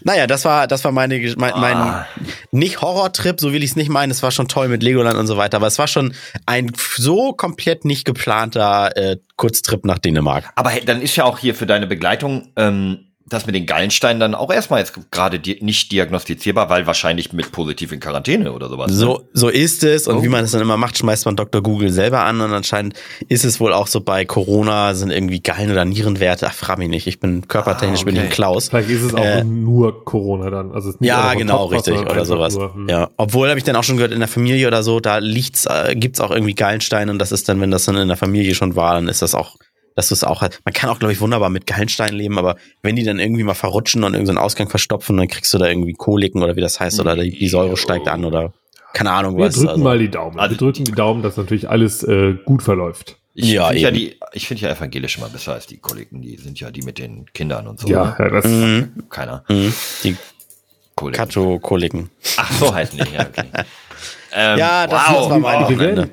Naja, das war, das war meine, mein, mein ah. nicht Horrortrip, so will ich es nicht meinen. Es war schon toll mit Legoland und so weiter, aber es war schon ein so komplett nicht geplanter äh, Kurztrip nach Dänemark. Aber dann ist ja auch hier für deine Begleitung ähm, das mit den Gallensteinen dann auch erstmal jetzt gerade di nicht diagnostizierbar, weil wahrscheinlich mit positiv in Quarantäne oder sowas. So, ne? so ist es. Und oh. wie man es dann immer macht, schmeißt man Dr. Google selber an. Und anscheinend ist es wohl auch so bei Corona sind irgendwie Gallen- oder Nierenwerte. Ach, frag mich nicht. Ich bin körpertechnisch ah, okay. bin ich ein Klaus. Vielleicht ist es auch äh, nur Corona dann. Also ja, genau, richtig. Oder sowas. Nur, hm. Ja. Obwohl habe ich dann auch schon gehört, in der Familie oder so, da liegt's, äh, gibt's auch irgendwie Gallensteine. Und das ist dann, wenn das dann in der Familie schon war, dann ist das auch dass du es auch halt, man kann auch, glaube ich, wunderbar mit Gallensteinen leben, aber wenn die dann irgendwie mal verrutschen und irgendeinen Ausgang verstopfen, dann kriegst du da irgendwie Koliken oder wie das heißt, oder die, die Säure steigt an oder keine Ahnung was. Wir drücken also. mal die Daumen. Also, Wir drücken die Daumen, dass natürlich alles äh, gut verläuft. Ich ja, finde ja die, ich finde ja evangelisch immer besser als die Koliken, die sind ja die mit den Kindern und so. Ja, ja das mhm. keiner. Mhm. Die Kato-Koliken. Ach, so heißen die, ja, okay. ähm, ja, das, wow. war mein Wochenende.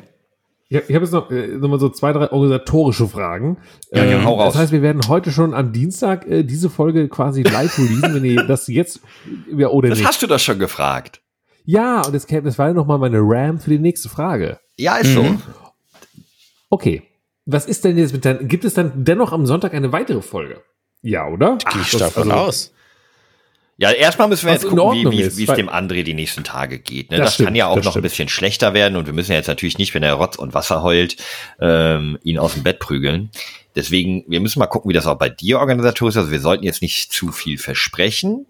Ich habe jetzt noch, äh, noch mal so zwei, drei organisatorische Fragen. Ja, ja, ähm, hau raus. Das heißt, wir werden heute schon am Dienstag äh, diese Folge quasi live releasen, wenn ihr das jetzt ja, oder das nicht. hast du doch schon gefragt. Ja, und das, das war ja noch mal meine RAM für die nächste Frage. Ja, ist mhm. so. Okay. Was ist denn jetzt mit deinem, gibt es dann dennoch am Sonntag eine weitere Folge? Ja, oder? Gehe ich davon also, aus. Ja, erstmal müssen wir jetzt gucken, wie, wie, wie es dem André die nächsten Tage geht. Ne? Das, das stimmt, kann ja auch noch stimmt. ein bisschen schlechter werden und wir müssen jetzt natürlich nicht, wenn er Rotz und Wasser heult, ähm, ihn aus dem Bett prügeln. Deswegen, wir müssen mal gucken, wie das auch bei dir organisatorisch ist. Also wir sollten jetzt nicht zu viel versprechen.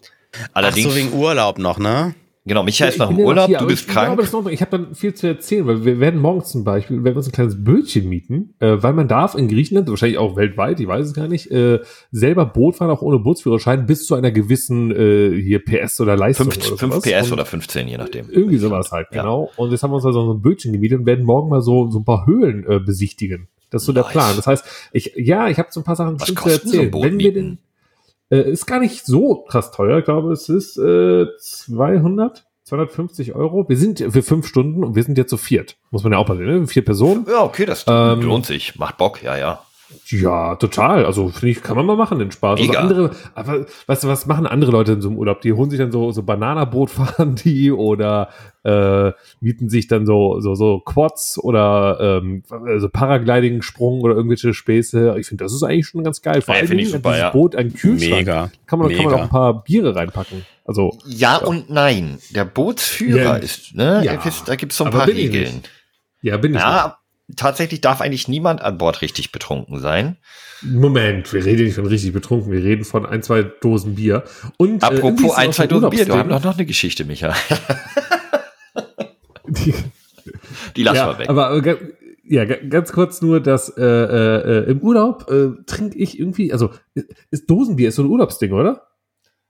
Allerdings, Ach so wegen Urlaub noch, ne? Genau, Michael ist noch im Urlaub, hier, du bist ich, krank. Ja, ich habe dann viel zu erzählen, weil wir werden morgen zum Beispiel, werden uns ein kleines Bötchen mieten, äh, weil man darf in Griechenland, wahrscheinlich auch weltweit, ich weiß es gar nicht, äh, selber Boot fahren, auch ohne Bootsführerschein, bis zu einer gewissen äh, hier PS oder Leistung. 5, oder 5 PS oder 15, je nachdem. Irgendwie sowas halt, ja. genau. Und jetzt haben wir uns also so ein Bötchen gemietet und werden morgen mal so, so ein paar Höhlen äh, besichtigen. Das ist so nice. der Plan. Das heißt, ich, ja, ich habe so ein paar Sachen zu erzählen. So Wenn wir den, äh, ist gar nicht so krass teuer, ich glaube, es ist äh, 200 250 Euro. Wir sind für fünf Stunden und wir sind jetzt zu viert. Muss man ja auch mal sehen, ne? Vier Personen. Ja, okay, das ähm, lohnt sich. Macht Bock, ja, ja. Ja, total. Also finde ich, kann man mal machen, den Spaß. Also andere, aber weißt du, was machen andere Leute in so einem Urlaub? Die holen sich dann so, so Bananaboot fahren die oder äh, mieten sich dann so, so, so Quads oder ähm, also Paragliding-Sprung oder irgendwelche Späße. Ich finde, das ist eigentlich schon ganz geil. Vor ja, allem dieses super, ja. Boot ein Kühlschrank. Mega. Kann man, Mega. kann man auch ein paar Biere reinpacken. Also, ja, ja. und nein. Der Bootsführer ja. ist, ne? Ja. Da gibt es so ein paar Regeln. Ja, bin ich. Ja, nicht. Tatsächlich darf eigentlich niemand an Bord richtig betrunken sein. Moment, wir reden nicht von richtig betrunken, wir reden von ein, zwei Dosen Bier. Und, äh, Apropos äh, ein, zwei Dosen Bier, wir haben doch noch eine Geschichte, Micha. die, die lassen ja, wir weg. Aber, aber ja, ganz kurz nur, dass äh, äh, im Urlaub äh, trinke ich irgendwie, also ist Dosenbier ist so ein Urlaubsding, oder?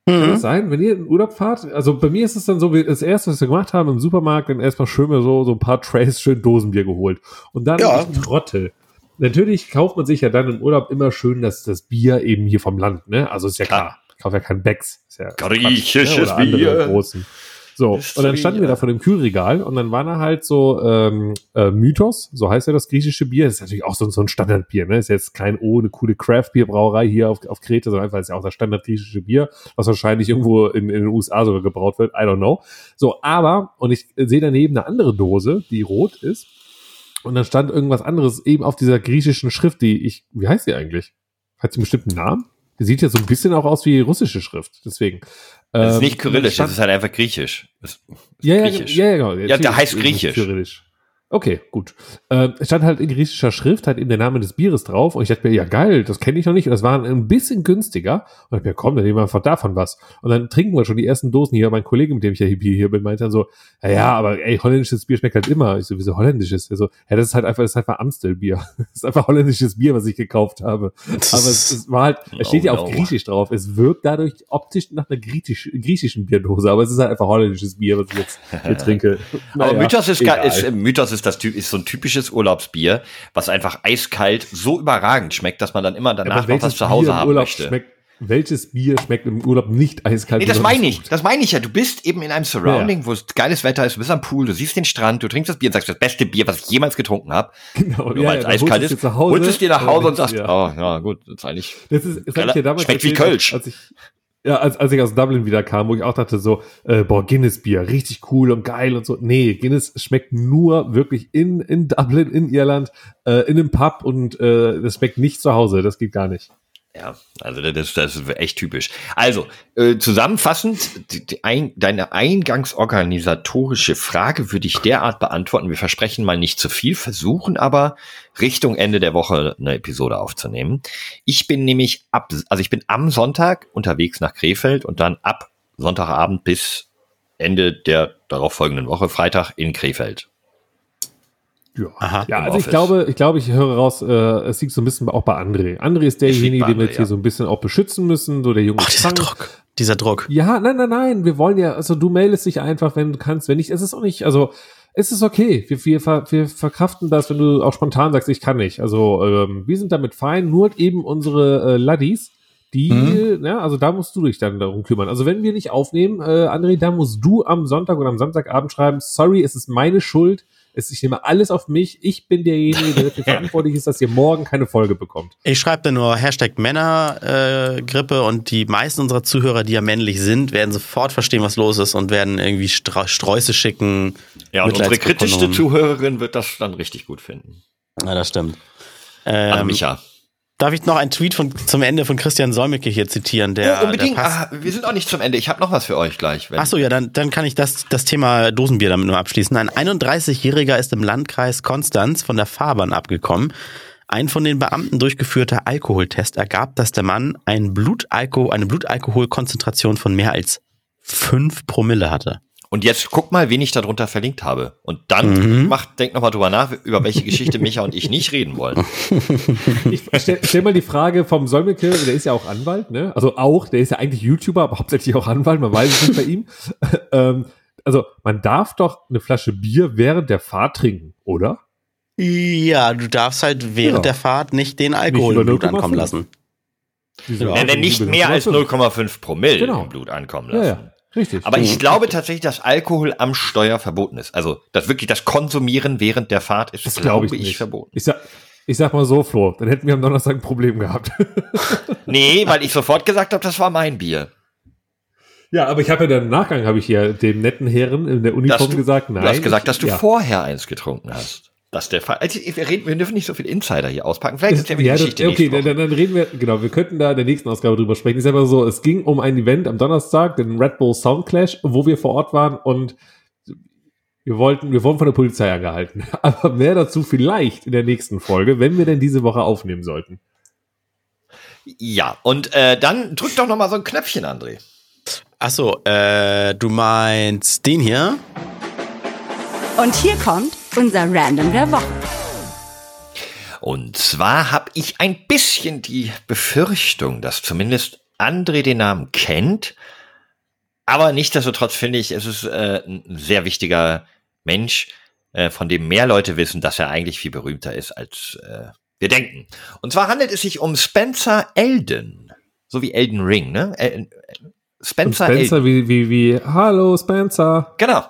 Mhm. Kann das sein, wenn ihr in Urlaub fahrt? Also bei mir ist es dann so, wie das erste, was wir gemacht haben im Supermarkt, dann erstmal schön mal so, so ein paar Trays schön Dosenbier geholt. Und dann ja. Trottel. Natürlich kauft man sich ja dann im Urlaub immer schön das, das Bier eben hier vom Land, ne? Also ist ja klar. klar. Ich kaufe ja kein Becks. Ist ja Griechisches Quatsch, ne? Bier. Großen. So, und dann standen wir da vor dem Kühlregal und dann war da halt so ähm, äh, Mythos, so heißt ja das griechische Bier. Das ist natürlich auch so, so ein Standardbier, ne? Ist jetzt kein oh, eine coole Craft-Bier-Brauerei hier auf, auf Kreta, sondern einfach ist ja auch das Standard griechische Bier, was wahrscheinlich irgendwo in, in den USA sogar gebraut wird. I don't know. So, aber, und ich sehe daneben eine andere Dose, die rot ist. Und dann stand irgendwas anderes eben auf dieser griechischen Schrift, die ich, wie heißt die eigentlich? Hat sie einen bestimmten Namen? Die sieht ja so ein bisschen auch aus wie russische Schrift, deswegen. Das ist nicht ähm, kyrillisch, das ist halt einfach griechisch. Ja, ja, griechisch. ja, ja, genau. Ja, der heißt griechisch. Kyrillisch. Okay, gut. Äh, es stand halt in griechischer Schrift halt in der Name des Bieres drauf und ich dachte mir, ja geil, das kenne ich noch nicht und das war ein bisschen günstiger und ich dachte mir, komm, dann nehmen wir einfach davon was und dann trinken wir schon die ersten Dosen hier. Mein Kollege, mit dem ich ja hier, bin, meinte dann so, ja, ja, aber ey, holländisches Bier schmeckt halt immer. Ich so, wieso holländisches? Er so, ja, das ist halt einfach, das ist einfach Amstelbier. Das ist einfach holländisches Bier, was ich gekauft habe. Aber es, es war halt, es steht ja auf Griechisch drauf. Es wirkt dadurch optisch nach einer griechisch, griechischen Bierdose, aber es ist halt einfach holländisches Bier, was ich jetzt hier trinke. Naja, aber Mythos ist, ist, Mythos ist das ist so ein typisches Urlaubsbier, was einfach eiskalt so überragend schmeckt, dass man dann immer danach noch was zu Hause haben möchte. Schmeckt, welches Bier schmeckt im Urlaub nicht eiskalt? Nee, das meine ich. Das meine ich ja. Du bist eben in einem Surrounding, ja. wo es geiles Wetter ist, du bist am Pool, du siehst den Strand, du trinkst das Bier und sagst, das beste Bier, was ich jemals getrunken habe. Genau. Nur ja, weil es eiskalt ist, holst es dir nach Hause und sagst, oh, ja gut, das ist eigentlich das ist, das damals schmeckt wie Kölsch. Als ich, ja, als, als ich aus Dublin wieder kam, wo ich auch dachte so, äh, boah, Guinness-Bier, richtig cool und geil und so. Nee, Guinness schmeckt nur wirklich in, in Dublin, in Irland, äh, in einem Pub und äh, das schmeckt nicht zu Hause. Das geht gar nicht. Ja, also das, das ist echt typisch. Also, äh, zusammenfassend, die, die ein, deine eingangsorganisatorische Frage würde ich derart beantworten. Wir versprechen mal nicht zu viel, versuchen aber Richtung Ende der Woche eine Episode aufzunehmen. Ich bin nämlich ab, also ich bin am Sonntag unterwegs nach Krefeld und dann ab Sonntagabend bis Ende der darauf folgenden Woche, Freitag in Krefeld. Ja, Aha, ja also ich glaube, ich glaube, ich höre raus, äh, es liegt so ein bisschen auch bei André. André ist derjenige, den wir jetzt ja. hier so ein bisschen auch beschützen müssen, so der junge Ach, dieser Druck. Dieser Druck. Ja, nein, nein, nein, wir wollen ja, also du meldest dich einfach, wenn du kannst, wenn nicht, es ist auch nicht, also es ist okay, wir, wir, wir verkraften das, wenn du auch spontan sagst, ich kann nicht. Also ähm, wir sind damit fein, nur eben unsere äh, Laddies, die, mhm. ja, also da musst du dich dann darum kümmern. Also wenn wir nicht aufnehmen, äh, André, da musst du am Sonntag oder am Samstagabend schreiben, sorry, es ist meine Schuld, ich nehme alles auf mich. Ich bin derjenige, der dafür verantwortlich ist, dass ihr morgen keine Folge bekommt. Ich schreibe da nur Hashtag Männergrippe äh, und die meisten unserer Zuhörer, die ja männlich sind, werden sofort verstehen, was los ist und werden irgendwie Sträuße schicken. Ja, und unsere kritischste Zuhörerin wird das dann richtig gut finden. Ja, das stimmt. Ähm, An Micha. Darf ich noch einen Tweet von, zum Ende von Christian Solmecke hier zitieren? Der, oh, unbedingt. Der ah, wir sind auch nicht zum Ende. Ich habe noch was für euch gleich. Ach so, ja, dann, dann kann ich das, das Thema Dosenbier damit nur abschließen. Ein 31-Jähriger ist im Landkreis Konstanz von der Fahrbahn abgekommen. Ein von den Beamten durchgeführter Alkoholtest ergab, dass der Mann ein Blutalko eine Blutalkoholkonzentration von mehr als fünf Promille hatte. Und jetzt guck mal, wen ich darunter verlinkt habe. Und dann mhm. mach, denk nochmal drüber nach, über welche Geschichte Micha und ich nicht reden wollen. Ich stell, stell mal die Frage vom Solmecke, der ist ja auch Anwalt, ne? Also auch, der ist ja eigentlich YouTuber, aber hauptsächlich auch Anwalt, man weiß es nicht bei ihm. ähm, also man darf doch eine Flasche Bier während der Fahrt trinken, oder? Ja, du darfst halt während ja. der Fahrt nicht den Alkohol im Blut ankommen lassen. Ja, nee, nicht mehr als 0,5 Promille genau. im Blut ankommen lassen. Richtig. Aber ich glaube tatsächlich, dass Alkohol am Steuer verboten ist. Also, dass wirklich das Konsumieren während der Fahrt ist, das glaube ich, ich, verboten. Ich sag, Ich sag mal so, Flo, dann hätten wir am Donnerstag ein Problem gehabt. nee, weil ich sofort gesagt habe, das war mein Bier. Ja, aber ich habe ja dann im Nachgang, habe ich ja dem netten Herren in der Uniform du, gesagt, nein. Du hast gesagt, dass du ja. vorher eins getrunken hast. Das der Fall. Also, wir, reden, wir dürfen nicht so viel Insider hier auspacken. Vielleicht ist ja die Geschichte Okay, dann, dann, reden wir, genau, wir könnten da in der nächsten Ausgabe drüber sprechen. Ist einfach so, es ging um ein Event am Donnerstag, den Red Bull Sound Clash, wo wir vor Ort waren und wir wollten, wir wurden von der Polizei angehalten. Aber mehr dazu vielleicht in der nächsten Folge, wenn wir denn diese Woche aufnehmen sollten. Ja, und äh, dann drück doch noch mal so ein Knöpfchen, André. Achso, äh, du meinst den hier? Und hier kommt unser Random der Woche. Und zwar habe ich ein bisschen die Befürchtung, dass zumindest André den Namen kennt, aber nichtsdestotrotz finde ich, es ist äh, ein sehr wichtiger Mensch, äh, von dem mehr Leute wissen, dass er eigentlich viel berühmter ist, als äh, wir denken. Und zwar handelt es sich um Spencer Elden. So wie Elden Ring, ne? El Spencer, Spencer Elden. Wie, wie, wie, hallo Spencer. Genau.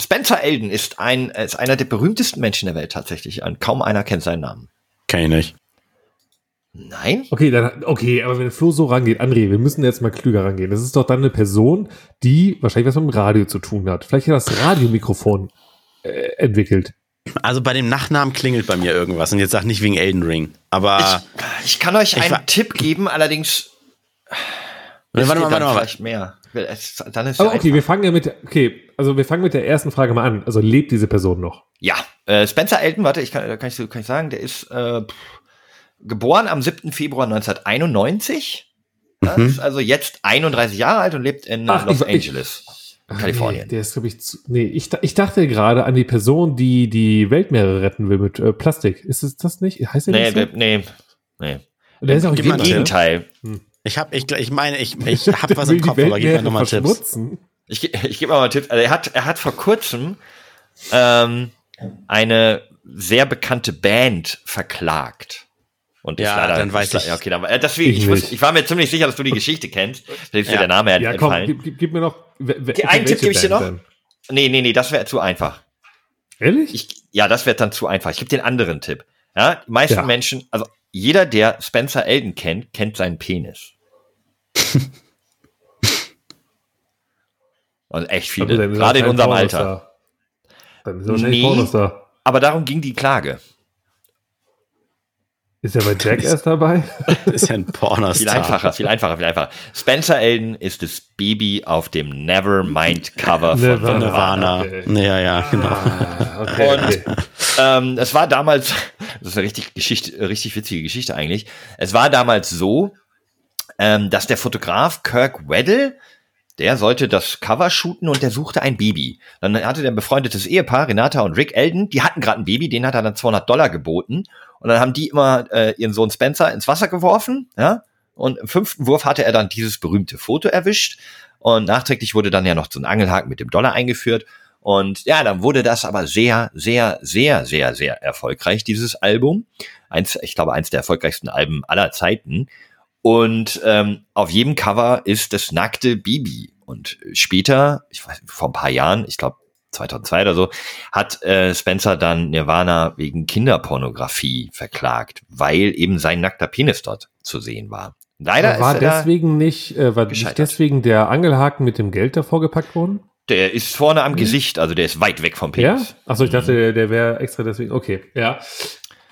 Spencer Elden ist ein, ist einer der berühmtesten Menschen der Welt tatsächlich. Und kaum einer kennt seinen Namen. Kenn ich nicht. Nein? Okay, dann, okay, aber wenn Flo so rangeht, André, wir müssen jetzt mal klüger rangehen. Das ist doch dann eine Person, die wahrscheinlich was mit dem Radio zu tun hat. Vielleicht hat das Radiomikrofon äh, entwickelt. Also bei dem Nachnamen klingelt bei mir irgendwas und jetzt sag nicht wegen Elden Ring. Aber ich, ich kann euch einen Tipp geben, allerdings. Warte mal, warte mal. Vielleicht mehr. Dann ist Aber okay, wir fangen ja mit, okay, also wir fangen mit der ersten Frage mal an. Also lebt diese Person noch? Ja, äh, Spencer Elton, warte, ich kann, kann, ich, kann ich sagen, der ist äh, geboren am 7. Februar 1991. Mhm. Ist also jetzt 31 Jahre alt und lebt in Ach, Los ich, Angeles. Ich, Kalifornien. Nee, der ist, glaube ich, zu, nee, ich, ich dachte gerade an die Person, die die Weltmeere retten will mit äh, Plastik. Ist es das nicht? Heißt der nee, nicht so? nee, nee. Der ist auch im Gegenteil. Hm. Ich habe, ich, ich meine, ich, ich habe was im Kopf, aber gib mir nochmal Tipps. Ich, ich gebe mal einen Tipp. Also er hat, er hat vor kurzem ähm, eine sehr bekannte Band verklagt. Und ja, leider, dann weiß ich. Okay, dann, äh, deswegen, ich, ich, wusste, ich, war mir ziemlich sicher, dass du die Geschichte kennst. Da ist ja. dir der Name ja, entfallen. Komm, gib, gib, mir noch. Okay, einen Tipp gebe ich dir noch. Denn? Nee, nee, nee, das wäre zu einfach. Ehrlich? Ich, ja, das wäre dann zu einfach. Ich gebe den anderen Tipp. Ja, die meisten ja. Menschen, also jeder, der Spencer Elden kennt, kennt seinen Penis. Und echt viele. Gerade in unserem Alter. Dann ist nee, aber darum ging die Klage. Ist ja bei Jackass dabei? ist ja ein Pornostar. Viel einfacher, viel einfacher, viel einfacher. Spencer Elden ist das Baby auf dem Nevermind Cover von Nirvana. Nirvana. Okay. Ja, ja, genau. Ah, okay. Und ähm, es war damals, das ist eine richtig Geschichte, richtig witzige Geschichte eigentlich. Es war damals so, ähm, dass der Fotograf Kirk Weddle der sollte das Cover shooten und der suchte ein Baby. Dann hatte der befreundetes Ehepaar, Renata und Rick Elden, die hatten gerade ein Baby, den hat er dann 200 Dollar geboten. Und dann haben die immer äh, ihren Sohn Spencer ins Wasser geworfen, ja. Und im fünften Wurf hatte er dann dieses berühmte Foto erwischt. Und nachträglich wurde dann ja noch so ein Angelhaken mit dem Dollar eingeführt. Und ja, dann wurde das aber sehr, sehr, sehr, sehr, sehr erfolgreich, dieses Album. Eins, ich glaube, eins der erfolgreichsten Alben aller Zeiten. Und ähm, auf jedem Cover ist das nackte Bibi. Und später, ich weiß, vor ein paar Jahren, ich glaube 2002 oder so, hat äh, Spencer dann Nirvana wegen Kinderpornografie verklagt, weil eben sein nackter Penis dort zu sehen war. Leider war ist er deswegen nicht, äh, war nicht deswegen der Angelhaken mit dem Geld davor gepackt worden? Der ist vorne am mhm. Gesicht, also der ist weit weg vom Penis. Ja? Achso, ich dachte, der, der wäre extra deswegen. Okay, ja.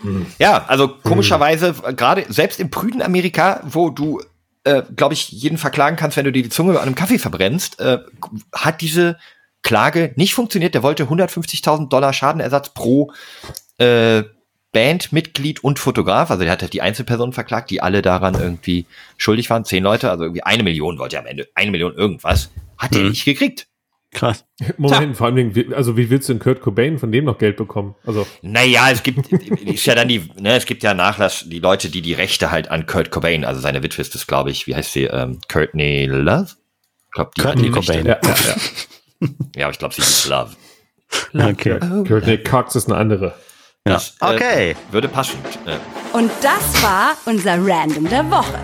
Mhm. Ja, also komischerweise, mhm. gerade selbst im prüden Amerika, wo du, äh, glaube ich, jeden verklagen kannst, wenn du dir die Zunge an einem Kaffee verbrennst, äh, hat diese Klage nicht funktioniert. Der wollte 150.000 Dollar Schadenersatz pro äh, Bandmitglied und Fotograf. Also der hat halt die Einzelpersonen verklagt, die alle daran irgendwie schuldig waren. Zehn Leute, also irgendwie eine Million wollte er am Ende. Eine Million irgendwas. Hat mhm. er nicht gekriegt. Krass. Moment, ja. vor allem, also wie willst du in Kurt Cobain von dem noch Geld bekommen? Also. Naja, es gibt, ist ja dann die, ne, es gibt ja Nachlass, die Leute, die die Rechte halt an Kurt Cobain, also seine Witwe ist das, glaube ich, wie heißt sie, ähm, Courtney Love? Ich glaube, die Courtney Cobain. Ja, ja, ja. ja, aber ich glaube, sie ist Love. Okay. Oh. Courtney Cox ist eine andere. Ja. Das, äh, okay. Würde passen. Äh. Und das war unser Random der Woche.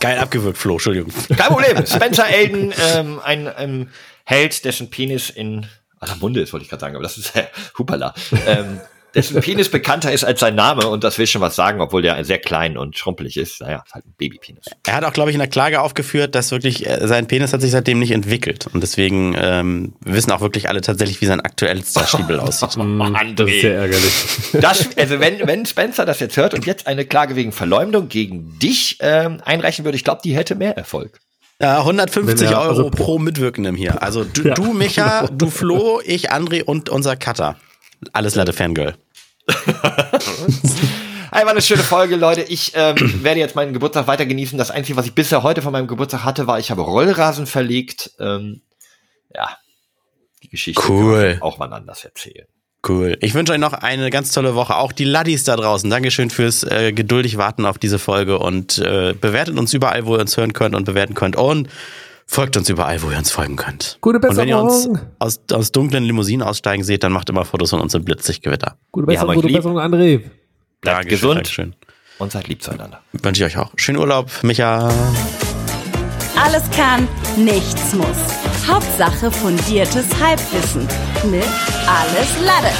Geil abgewürgt, Flo, Entschuldigung. Kein Problem. Spencer Elden, ähm, ein, ein Held, dessen Penis in aller Munde ist, wollte ich gerade sagen, aber das ist äh, Hupala. ähm, dessen Penis bekannter ist als sein Name und das will schon was sagen, obwohl der sehr klein und schrumpelig ist. Naja, halt ein Babypenis. Er hat auch, glaube ich, in der Klage aufgeführt, dass wirklich äh, sein Penis hat sich seitdem nicht entwickelt und deswegen ähm, wissen auch wirklich alle tatsächlich, wie sein aktuellster Stiebel aussieht. Mann, das ist sehr ärgerlich. Das, also wenn, wenn Spencer das jetzt hört und jetzt eine Klage wegen Verleumdung gegen dich ähm, einreichen würde, ich glaube, die hätte mehr Erfolg. Ja, 150 er, also Euro pro Mitwirkendem hier. Also du, ja. du, Micha, du Flo, ich, André und unser Cutter. Alles Latte Fangirl. Hey, war eine schöne Folge, Leute. Ich ähm, werde jetzt meinen Geburtstag weiter genießen. Das Einzige, was ich bisher heute von meinem Geburtstag hatte, war, ich habe Rollrasen verlegt. Ähm, ja, die Geschichte cool. auch mal anders erzählen. Cool. Ich wünsche euch noch eine ganz tolle Woche. Auch die Laddies da draußen. Dankeschön fürs äh, geduldig warten auf diese Folge und äh, bewertet uns überall, wo ihr uns hören könnt und bewerten könnt. Und folgt uns überall, wo ihr uns folgen könnt. Gute Besserung. Und wenn ihr uns aus, aus dunklen Limousinen aussteigen seht, dann macht immer Fotos von uns im Blitzlichtgewitter. Gute Besserung, gute lieb. Besserung, André. Bleibt Dankeschön, gesund Dankeschön. und seid lieb zueinander. Wünsche ich euch auch. Schönen Urlaub, Micha. Alles kann, nichts muss. Hauptsache fundiertes Halbwissen mit Alles Lade.